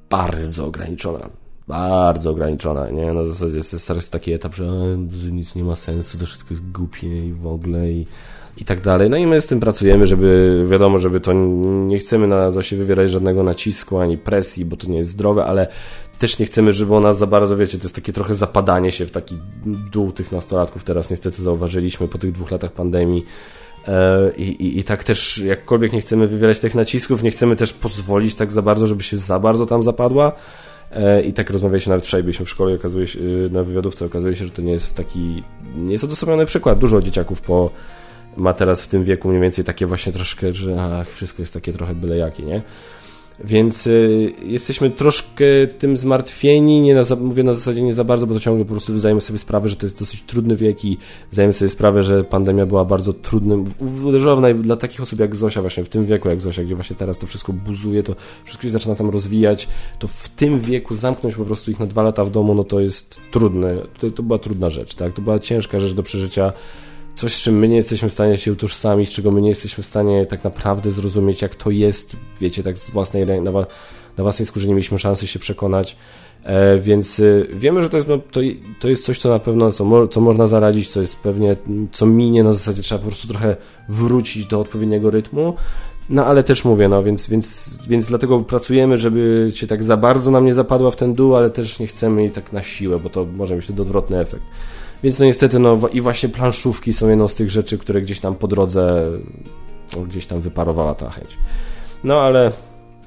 bardzo ograniczona. Bardzo ograniczona, nie? Na zasadzie jest teraz taki etap, że, że nic nie ma sensu, to wszystko jest głupie i w ogóle i, i tak dalej. No i my z tym pracujemy, żeby, wiadomo, żeby to nie chcemy na Zosie wywierać żadnego nacisku ani presji, bo to nie jest zdrowe, ale też nie chcemy, żeby ona za bardzo, wiecie, to jest takie trochę zapadanie się w taki dół tych nastolatków. Teraz niestety zauważyliśmy po tych dwóch latach pandemii, E, I, i, I tak też, jakkolwiek nie chcemy wywierać tych nacisków, nie chcemy też pozwolić tak za bardzo, żeby się za bardzo tam zapadła. E, I tak rozmawialiśmy nawet wczoraj, byliśmy w szkole okazuje się, y, na wywiadówce, okazuje się, że to nie jest taki, nie jest odosobniony przykład. Dużo dzieciaków po, ma teraz w tym wieku mniej więcej takie właśnie troszkę, że ach, wszystko jest takie trochę byle jakie, nie? Więc y, jesteśmy troszkę tym zmartwieni, nie na, mówię na zasadzie nie za bardzo, bo to ciągle po prostu zdajemy sobie sprawę, że to jest dosyć trudny wiek i zdajemy sobie sprawę, że pandemia była bardzo trudnym, uderzyła dla takich osób jak Zosia właśnie, w tym wieku jak Zosia, gdzie właśnie teraz to wszystko buzuje, to wszystko się zaczyna tam rozwijać, to w tym wieku zamknąć po prostu ich na dwa lata w domu, no to jest trudne, to, to była trudna rzecz, tak, to była ciężka rzecz do przeżycia, coś, z czym my nie jesteśmy w stanie się utożsamić, czego my nie jesteśmy w stanie tak naprawdę zrozumieć, jak to jest, wiecie, tak z własnej, na, na własnej skórze nie mieliśmy szansy się przekonać, e, więc e, wiemy, że to jest, no, to, to jest coś, co na pewno, co, mo, co można zaradzić, co jest pewnie, co minie, na zasadzie trzeba po prostu trochę wrócić do odpowiedniego rytmu, no ale też mówię, no więc, więc, więc dlatego pracujemy, żeby się tak za bardzo nam nie zapadła w ten dół, ale też nie chcemy i tak na siłę, bo to może mieć odwrotny efekt. Więc no niestety, no i właśnie planszówki są jedną z tych rzeczy, które gdzieś tam po drodze no, gdzieś tam wyparowała ta chęć. No ale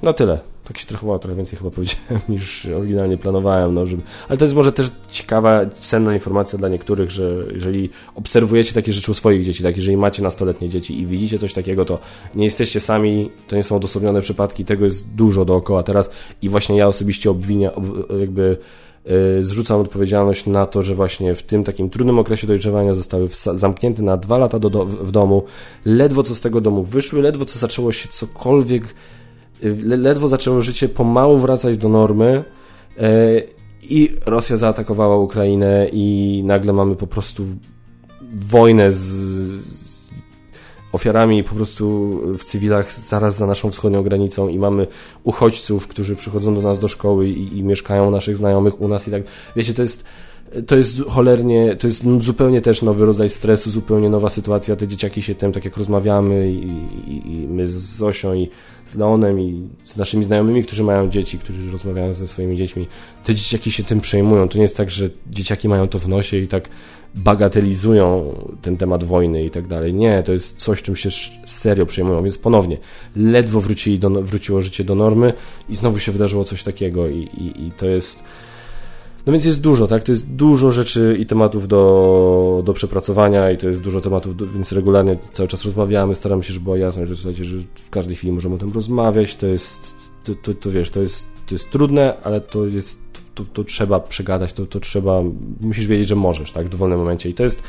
no tyle. Tak się trochę, trochę więcej chyba powiedziałem niż oryginalnie planowałem. No, żeby... Ale to jest może też ciekawa, cenna informacja dla niektórych, że jeżeli obserwujecie takie rzeczy u swoich dzieci, tak, jeżeli macie nastoletnie dzieci i widzicie coś takiego, to nie jesteście sami, to nie są odosobnione przypadki, tego jest dużo dookoła teraz i właśnie ja osobiście obwiniam, jakby Y, zrzucam odpowiedzialność na to, że właśnie w tym takim trudnym okresie dojrzewania zostały zamknięte na dwa lata do, do, w domu, ledwo co z tego domu wyszły, ledwo co zaczęło się cokolwiek, y, ledwo zaczęło życie pomału wracać do normy y, i Rosja zaatakowała Ukrainę i nagle mamy po prostu wojnę z, ofiarami po prostu w cywilach zaraz za naszą wschodnią granicą i mamy uchodźców, którzy przychodzą do nas do szkoły i, i mieszkają naszych znajomych u nas i tak. Wiecie, to jest to jest cholernie, to jest zupełnie też nowy rodzaj stresu, zupełnie nowa sytuacja. Te dzieciaki się tym, tak jak rozmawiamy i, i, i my z Zosią i z Leonem i z naszymi znajomymi, którzy mają dzieci, którzy rozmawiają ze swoimi dziećmi, te dzieciaki się tym przejmują. To nie jest tak, że dzieciaki mają to w nosie i tak bagatelizują ten temat wojny i tak dalej. Nie, to jest coś, czym się serio przejmują. Więc ponownie, ledwo wrócili do, wróciło życie do normy i znowu się wydarzyło coś takiego i, i, i to jest no więc jest dużo, tak? To jest dużo rzeczy i tematów do, do przepracowania i to jest dużo tematów, do, więc regularnie cały czas rozmawiamy, staramy się, żeby była jasność, że słuchajcie, że w każdej chwili możemy o tym rozmawiać, to jest, to, to, to wiesz, to jest, to jest trudne, ale to jest, to, to trzeba przegadać, to, to trzeba, musisz wiedzieć, że możesz, tak? W dowolnym momencie i to jest,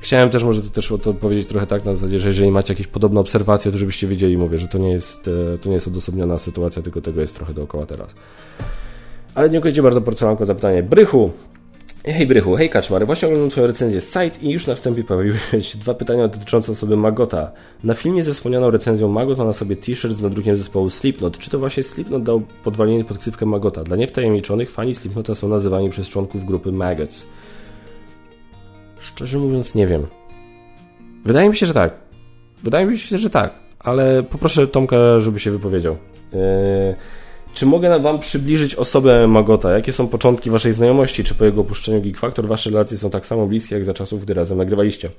Chciałem też może to też odpowiedzieć trochę tak na zasadzie, że jeżeli macie jakieś podobne obserwacje, to żebyście wiedzieli, mówię, że to nie jest, e, to nie jest odosobniona sytuacja, tylko tego jest trochę dookoła teraz. Ale dziękuję Ci bardzo, porcelanko, za pytanie. Brychu, Hej Brychu, hej Kaczmar, właśnie oglądam Twoją recenzję z site i już na wstępie pojawiły się dwa pytania dotyczące osoby Magota. Na filmie ze wspomnianą recenzją Magot ma na sobie t-shirt z nadrukiem zespołu Slipknot. Czy to właśnie Slipknot dał podwalenie pod ksywkę Magota? Dla niewtajemniczonych fani Slipknota są nazywani przez członków grupy Maggots. Szczerze mówiąc nie wiem. Wydaje mi się, że tak. Wydaje mi się, że tak, ale poproszę Tomka, żeby się wypowiedział. Yy... Czy mogę Wam przybliżyć osobę Magota? Jakie są początki Waszej znajomości? Czy po jego opuszczeniu Geek Factor Wasze relacje są tak samo bliskie, jak za czasów, gdy razem nagrywaliście?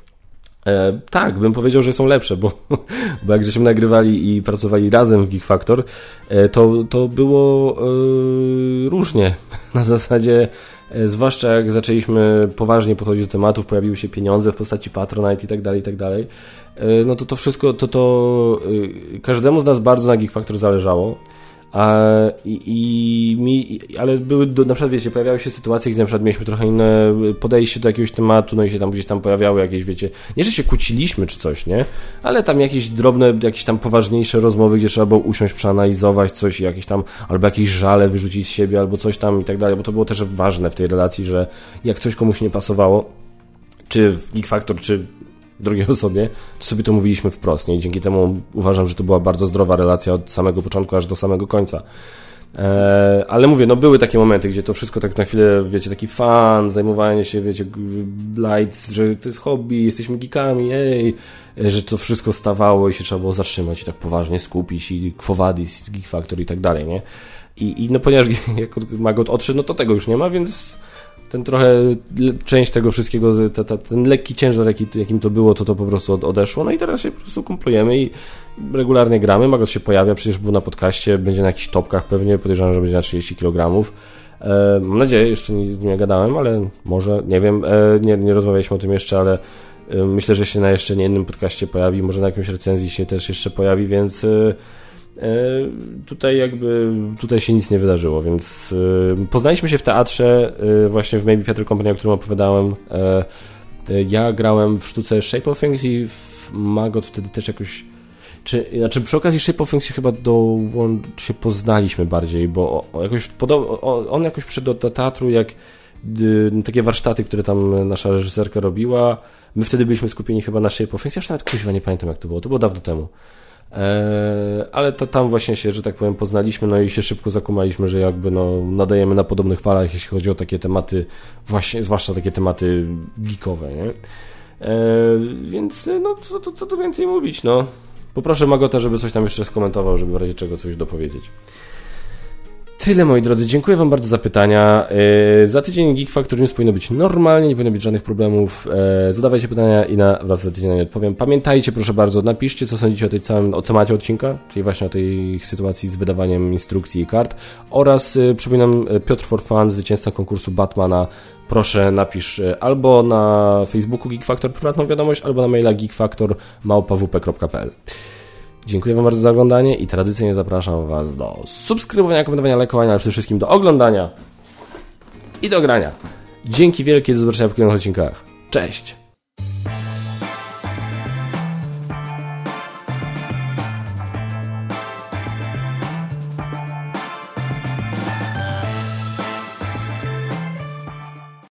E, tak, bym powiedział, że są lepsze, bo, bo jak żeśmy nagrywali i pracowali razem w Geek Factor, e, to, to było e, różnie. Na zasadzie, e, zwłaszcza jak zaczęliśmy poważnie podchodzić do tematów, pojawiły się pieniądze w postaci Patronite i tak dalej, i tak dalej, e, no to to wszystko, to to e, każdemu z nas bardzo na Geek Factor zależało. I, i mi, ale były, do, na przykład wiecie, pojawiały się sytuacje, gdzie na przykład mieliśmy trochę inne podejście do jakiegoś tematu, no i się tam gdzieś tam pojawiały jakieś, wiecie, nie, że się kłóciliśmy czy coś, nie? Ale tam jakieś drobne, jakieś tam poważniejsze rozmowy, gdzie trzeba było usiąść, przeanalizować coś, jakieś tam, albo jakieś żale wyrzucić z siebie, albo coś tam i tak dalej, bo to było też ważne w tej relacji, że jak coś komuś nie pasowało, czy w Geek Factor, czy drugiej osobie, to sobie to mówiliśmy wprost. Nie? I dzięki temu uważam, że to była bardzo zdrowa relacja od samego początku aż do samego końca. E, ale mówię, no były takie momenty, gdzie to wszystko tak na chwilę, wiecie, taki fan, zajmowanie się, wiecie, lights, że to jest hobby, jesteśmy geekami, ej, że to wszystko stawało i się trzeba było zatrzymać i tak poważnie skupić i Quovadis, Geek Factor i tak dalej, nie? I, i no ponieważ jak Magot odszedł, no to tego już nie ma, więc ten trochę, część tego wszystkiego, ta, ta, ten lekki ciężar, jaki, jakim to było, to to po prostu odeszło. No i teraz się po prostu kumplujemy i regularnie gramy. Magos się pojawia, przecież był na podcaście, będzie na jakichś topkach pewnie, podejrzewam, że będzie na 30 kg. E, mam nadzieję, jeszcze nie, z nim nie gadałem, ale może, nie wiem, e, nie, nie rozmawialiśmy o tym jeszcze, ale e, myślę, że się na jeszcze nie innym podcaście pojawi, może na jakimś recenzji się też jeszcze pojawi, więc E, tutaj jakby, tutaj się nic nie wydarzyło, więc e, poznaliśmy się w teatrze, e, właśnie w Maybe Theatre Company, o którym opowiadałem. Ja grałem w sztuce Shape of Things i w Magot wtedy też jakoś czy, znaczy przy okazji Shape of Things chyba do, się poznaliśmy bardziej, bo jakoś on jakoś przyszedł do teatru, jak takie warsztaty, które tam nasza reżyserka robiła. My wtedy byliśmy skupieni chyba na Shape of Things. Ja już nawet kuźwa nie pamiętam jak to było, to było dawno temu. E, ale to tam właśnie się, że tak powiem, poznaliśmy, no i się szybko zakumaliśmy, że jakby no, nadajemy na podobnych falach, jeśli chodzi o takie tematy, właśnie, zwłaszcza takie tematy geekowe, nie? E, więc no, co, co, co tu więcej mówić, no. Poproszę Magota, żeby coś tam jeszcze skomentował, żeby w razie czego coś dopowiedzieć. Tyle moi drodzy, dziękuję Wam bardzo za pytania. Yy, za tydzień Geek Factor News powinno być normalnie, nie powinno być żadnych problemów. Yy, zadawajcie pytania i na Was za tydzień odpowiem. Pamiętajcie proszę bardzo, napiszcie co sądzicie o tej całym, o temacie odcinka, czyli właśnie o tej sytuacji z wydawaniem instrukcji i kart. Oraz yy, przypominam, Piotr for Fun, zwycięzca konkursu Batmana. Proszę napisz albo na Facebooku Geek Factor prywatną wiadomość, albo na maila geekfactor.małpawp.pl Dziękuję Wam bardzo za oglądanie i tradycyjnie zapraszam Was do subskrybowania, komentowania, lajkowania, ale przede wszystkim do oglądania i do grania. Dzięki wielkie, do zobaczenia w kolejnych odcinkach. Cześć!